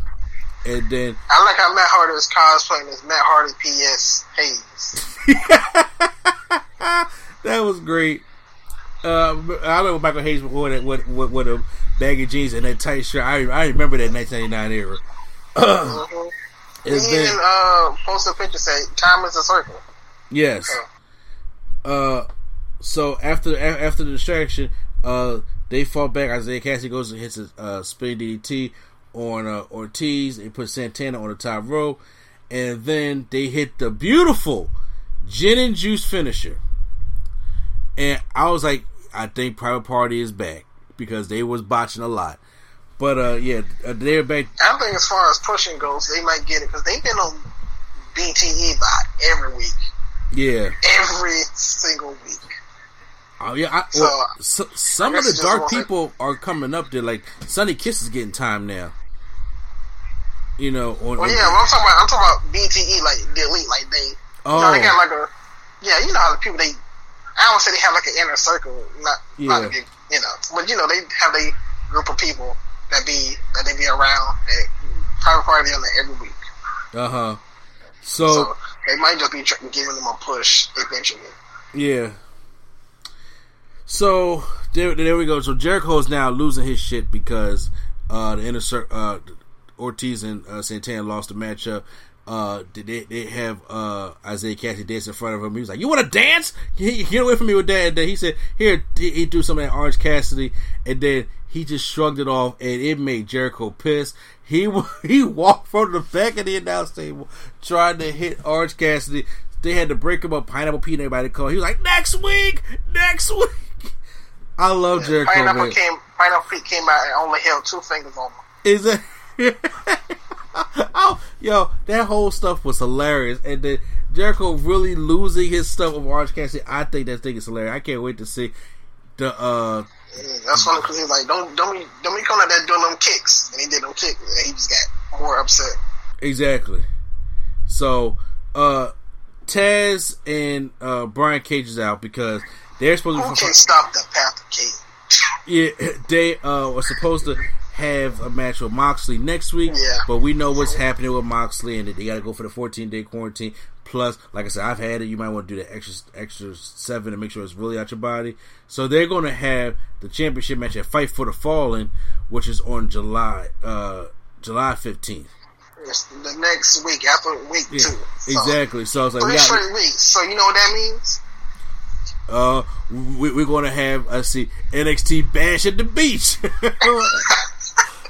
And then I like how Matt Hardy is cosplaying as Matt Hardy P.S. Hayes. *laughs* that was great. Uh, I remember Michael Hayes with with, with, with a baggy jeans and that tight shirt. I I remember that 1999 era. *clears throat* mm-hmm. He even uh, posted a picture say "Time is a circle." Yes. Uh, so after after the distraction, uh, they fall back. Isaiah Kassidy goes and hits a uh, spin DDT on uh, Ortiz. They put Santana on the top row, and then they hit the beautiful gin and juice finisher. And I was like, I think Private Party is back because they was botching a lot. But uh, yeah, uh, they're back. I think as far as pushing goes, they might get it because they've been on BTE by every week, Yeah. every single week. Oh yeah. I, So, well, so, some of the dark people are coming up there. Like Sunny Kiss is getting time now. You know. On, Well, yeah, well, I'm talking about I'm talking about BTE like the elite, like they, you know, they Oh. got like a, yeah, you know how the people they, I don't say they have like an inner circle, not not Yeah. a big, you know, but you know they have a group of people that be that they be around at private party on there every week. Uh huh. So, So they might just be giving them a push eventually. yeah. So there, there we go. So Jericho is now losing his shit because uh, the inner cir- uh, Ortiz and uh, Santana lost the matchup. Uh, they, they have uh, Isaiah Kassidy dance in front of him. He was like, "You want to dance? Get away from me with that!" And then he said, "Here." He, threw some of that Orange Cassidy, and then he just shrugged it off, and it made Jericho pissed. He *laughs* he walked from the back of the announce table trying to hit Orange Cassidy. They had to break him up. Pineapple Pete, and everybody called. He was like, "Next week, next week." *laughs* I love Jericho. Pineapple man. came, Pineapple Pete came out and only held two fingers on him. Is it? *laughs* oh, yo, that whole stuff was hilarious, and then Jericho really losing his stuff of Orange Cassidy. I think that thing is hilarious. I can't wait to see the. uh Yeah, that's funny because he's like, don't don't be don't be coming out there doing them kicks, and he did them kicks, and he just got more upset. Exactly. So, uh Taz and uh Brian Cage is out because they're supposed to Who can stop the path of Cage? Yeah, *laughs* they uh were supposed to have a match with Moxley next week, Yeah. but we know what's happening with Moxley, and they got to go for the 14 day quarantine. Plus, like I said, I've had it. You might want to do the extra extra seven to make sure it's really out your body. So they're going to have the championship match at Fight for the Fallen, which is on July uh July 15th. It's the next week after week Yeah, two. So, exactly. So it's like we Three got, straight weeks. So you know what that means? uh we, we're going to have let's see NXT Bash at the beach. *laughs* *laughs*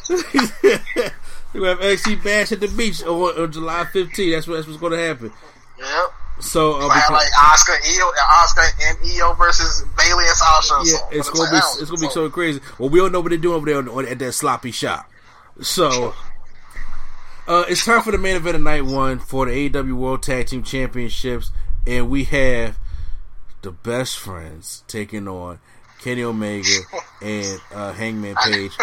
*laughs* we have NXT Bash at the beach on, on July 15th. That's what that's what's going to happen. Yep. So uh, because- like Asuka, Io, Asuka and Io versus Bayley and Sasha. yeah, so, it's gonna be it's gonna be so crazy. Well, we don't know what they're doing over there on, on, at that sloppy shop. So, uh, it's time for the main event of night one for the AEW World Tag Team Championships, and we have the best friends taking on Kenny Omega *laughs* and uh, Hangman Page. *laughs*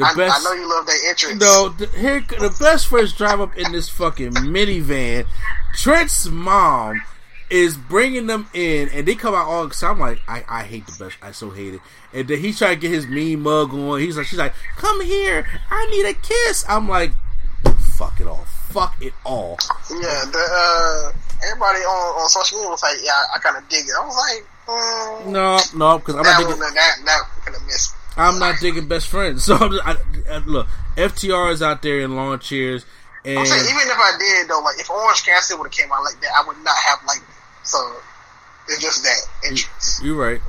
The I, best. I know you love that entrance. No, the, here the best friends drive up in this fucking minivan. Trent's mom is bringing them in, and they come out all. Cause I'm like, I, I hate the best. I so hate it. And then he's trying to get his mean mug on. He's like, she's like, come here. I need a kiss. I'm like, fuck it all. Fuck it all. Yeah, the uh, everybody on, on social media was like, "Yeah, I, kind of dig it." I was like, mm, No, no, because I'm not digging. that that missed. I'm not digging best friends. *laughs* So I'm just, I, I, look, FTR is out there in lawn chairs, and I'm saying, even if I did though, like if Orange Cassidy would have came out like that, I would not have liked it. So it's just that entrance. You're right.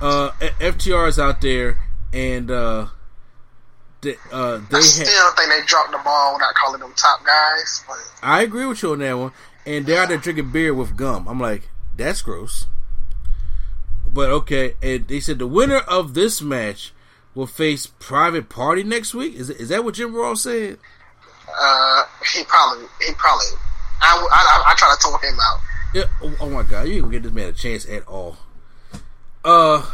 Uh, FTR is out there, and uh, they, uh, they I ha- still think they dropped the ball without calling them top guys. But I agree with you on that one. And they're out there drinking beer with gum. I'm like, that's gross. But okay, and they said the winner of this match will face Private Party next week. Is is that what Jim Ross said? uh, he probably, he probably, I, I, I, I try to talk him out. Yeah. Oh, oh my god, you gonna get this man a chance at all. Uh,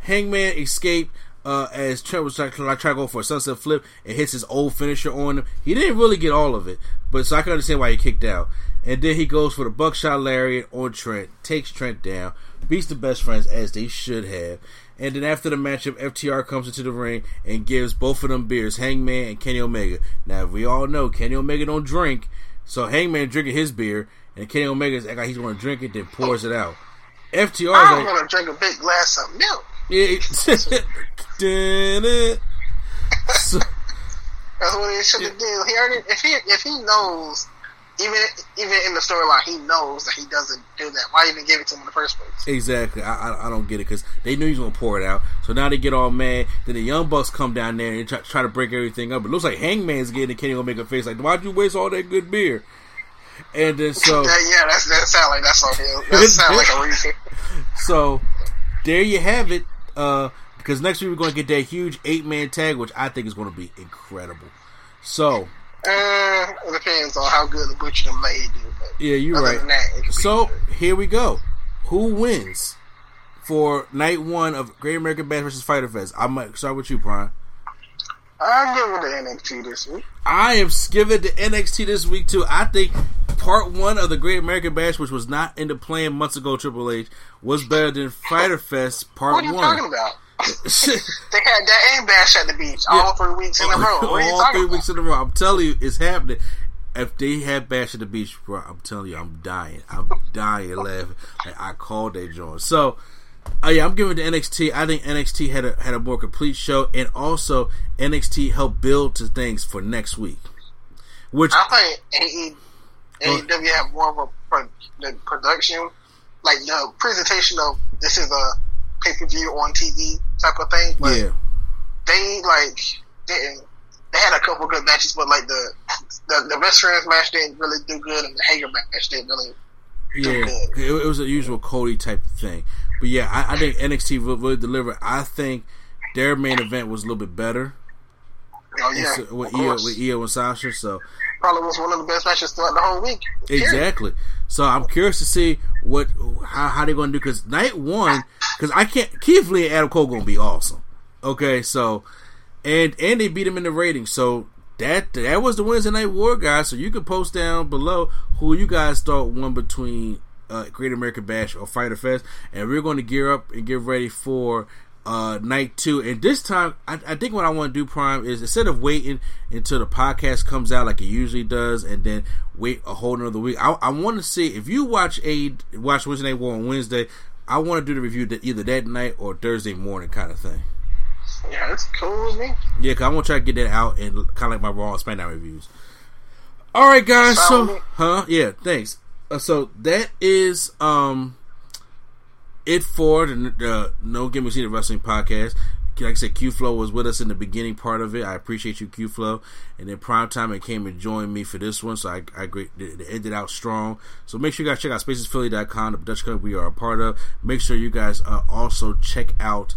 Hangman escaped uh, as Trent was trying, trying to go for a sunset flip and hits his old finisher on him. He didn't really get all of it, but so I can understand why he kicked out. And then he goes for the buckshot lariat on Trent, takes Trent down, beats the best friends as they should have. And then after the matchup, FTR comes into the ring and gives both of them beers, Hangman and Kenny Omega. Now we all know Kenny Omega don't drink, so Hangman drinking his beer, and Kenny Omega's act like he's going to drink it, then pours it out. FTR I'm like, gonna drink a big glass of milk. yeah, *laughs* so, *laughs* That's what he should have did. He already, if he if he knows, even even in the storyline, he knows that he doesn't do that. Why even give it to him in the first place? exactly, I, I I don't get it because they knew he was going to pour it out. So now they get all mad. Then the Young Bucks come down there and try, try to break everything up. It looks like Hangman's getting Kenny a face like, why'd you waste all that good beer? And then so *laughs* That, yeah, that's that sound like that's on him. That *laughs* sound like a reason. So there you have it. Uh, because next week we're going to get that huge eight man tag, which I think is going to be incredible. So, uh, it depends on how good the Butcher and Blade do. But yeah, you're right. That, so good. here we go. Who wins for night one of Great American Bash versus Fyter Fest? I might start with you, Brian. I'm giving it to NXT this week. I am giving to NXT this week too. I think part one of the Great American Bash, which was not in the plan months ago, Triple H, was better than Fyter Fest part one. What are you one. talking about? They had that and Bash at the beach yeah. all three weeks in a row. all three about? weeks in a row. I'm telling you, it's happening. If they had Bash at the beach, bro, I'm telling you, I'm dying. I'm dying laughing. Like, I called that joint. So, uh, yeah, I'm giving to NXT. I think NXT had a had a more complete show, and also NXT helped build to things for next week. Which I think AEW have more of a pro, the production, like the presentation of this is a pay per view on TV type of thing. But yeah. they like didn't. They had a couple good matches, but like the the, the best friends match didn't really do good, and the Hager match didn't really. Yeah, it, it, was a usual Cody type thing, but yeah, I, I think *laughs* NXT will really deliver. I think their main event was a little bit better. Oh yeah, with Io, with Io and Sasha. So probably was one of the best matches throughout the whole week. Exactly. So I'm curious to see what how, how they're going to do because night one because I can't Keith Lee and Adam Cole to be awesome. Okay, so and and they beat him in the ratings. So that that was the Wednesday Night War guys. So you can post down below who you guys thought won between uh, Great American Bash or Fyter Fest, and we're going to gear up and get ready for uh, night two. And this time, I, I think what I want to do, Prime, is instead of waiting until the podcast comes out like it usually does, and then wait a whole another week, I, I want to see if you watch a watch Wednesday Night War on Wednesday. I want to do the review that either that night or Thursday morning, kind of thing. Yeah, that's cool with me. Yeah, cause I want to try to get that out and kind of like my Raw and SmackDown reviews. All right, guys. So, huh? Yeah, thanks. Uh, so that is um it for the, the No Gimmicks Needed Wrestling podcast. Like I said, Q Flow was with us in the beginning part of it. I appreciate you, Q Flow. And then Prime Time it came and joined me for this one, so I, I agree. It ended out strong. So make sure you guys check out spacesphilly.com, the Dutch Club we are a part of. Make sure you guys uh, also check out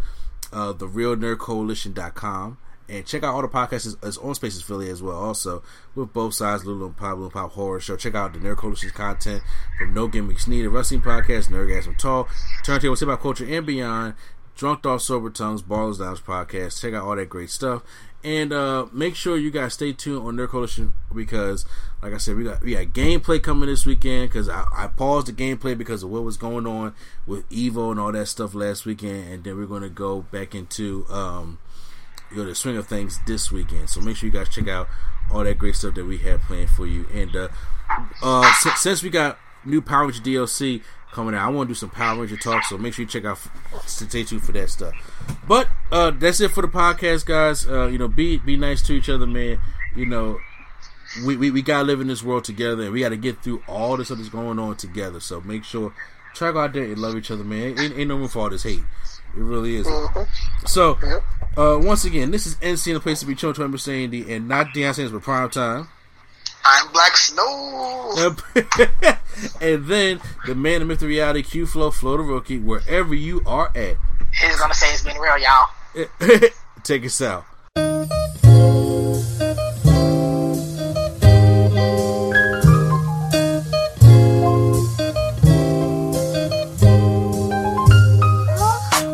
uh, the Real Nerd Coalition.com and check out all the podcasts as on Spaces Philly as well. Also with both sides, Lulu and Pop, Lulu and Pop Horror Show. Check out the Nerd Coalition's content from No Gimmicks Needed, Wrestling Podcast, Nerdgasm Talk, Turntable Hip Hop Culture and Beyond, Drunk Off Sober Tongues, Ballers Lounge Podcast. Check out all that great stuff. And uh, make sure you guys stay tuned on Nerd Coalition because, like I said, we got we got gameplay coming this weekend. Because I, I, paused the gameplay because of what was going on with Evo and all that stuff last weekend, and then we're going to go back into um, you know the swing of things this weekend. So make sure you guys check out all that great stuff that we have planned for you. And uh, uh, since, since we got new Power Ranger DLC coming out, I want to do some Power Ranger talk. So make sure you check out stay tuned for that stuff. But uh, that's it for the podcast, guys. Uh, you know, be be nice to each other, man. You know. We, we, we gotta live in this world together and we gotta get through all this stuff that's going on together. So make sure try go out there and love each other, man. Ain't, ain't no room for all this hate. It really is. Mm-hmm. So, uh, once again, this is NC, the place to be chosen to understand the and not Deion Sanders, but prime time. I'm Black Snow. *laughs* and then the man, the myth, reality, Q Flow, Flow the Rookie, wherever you are at. He's gonna say it's been real, y'all. *laughs* Take us out.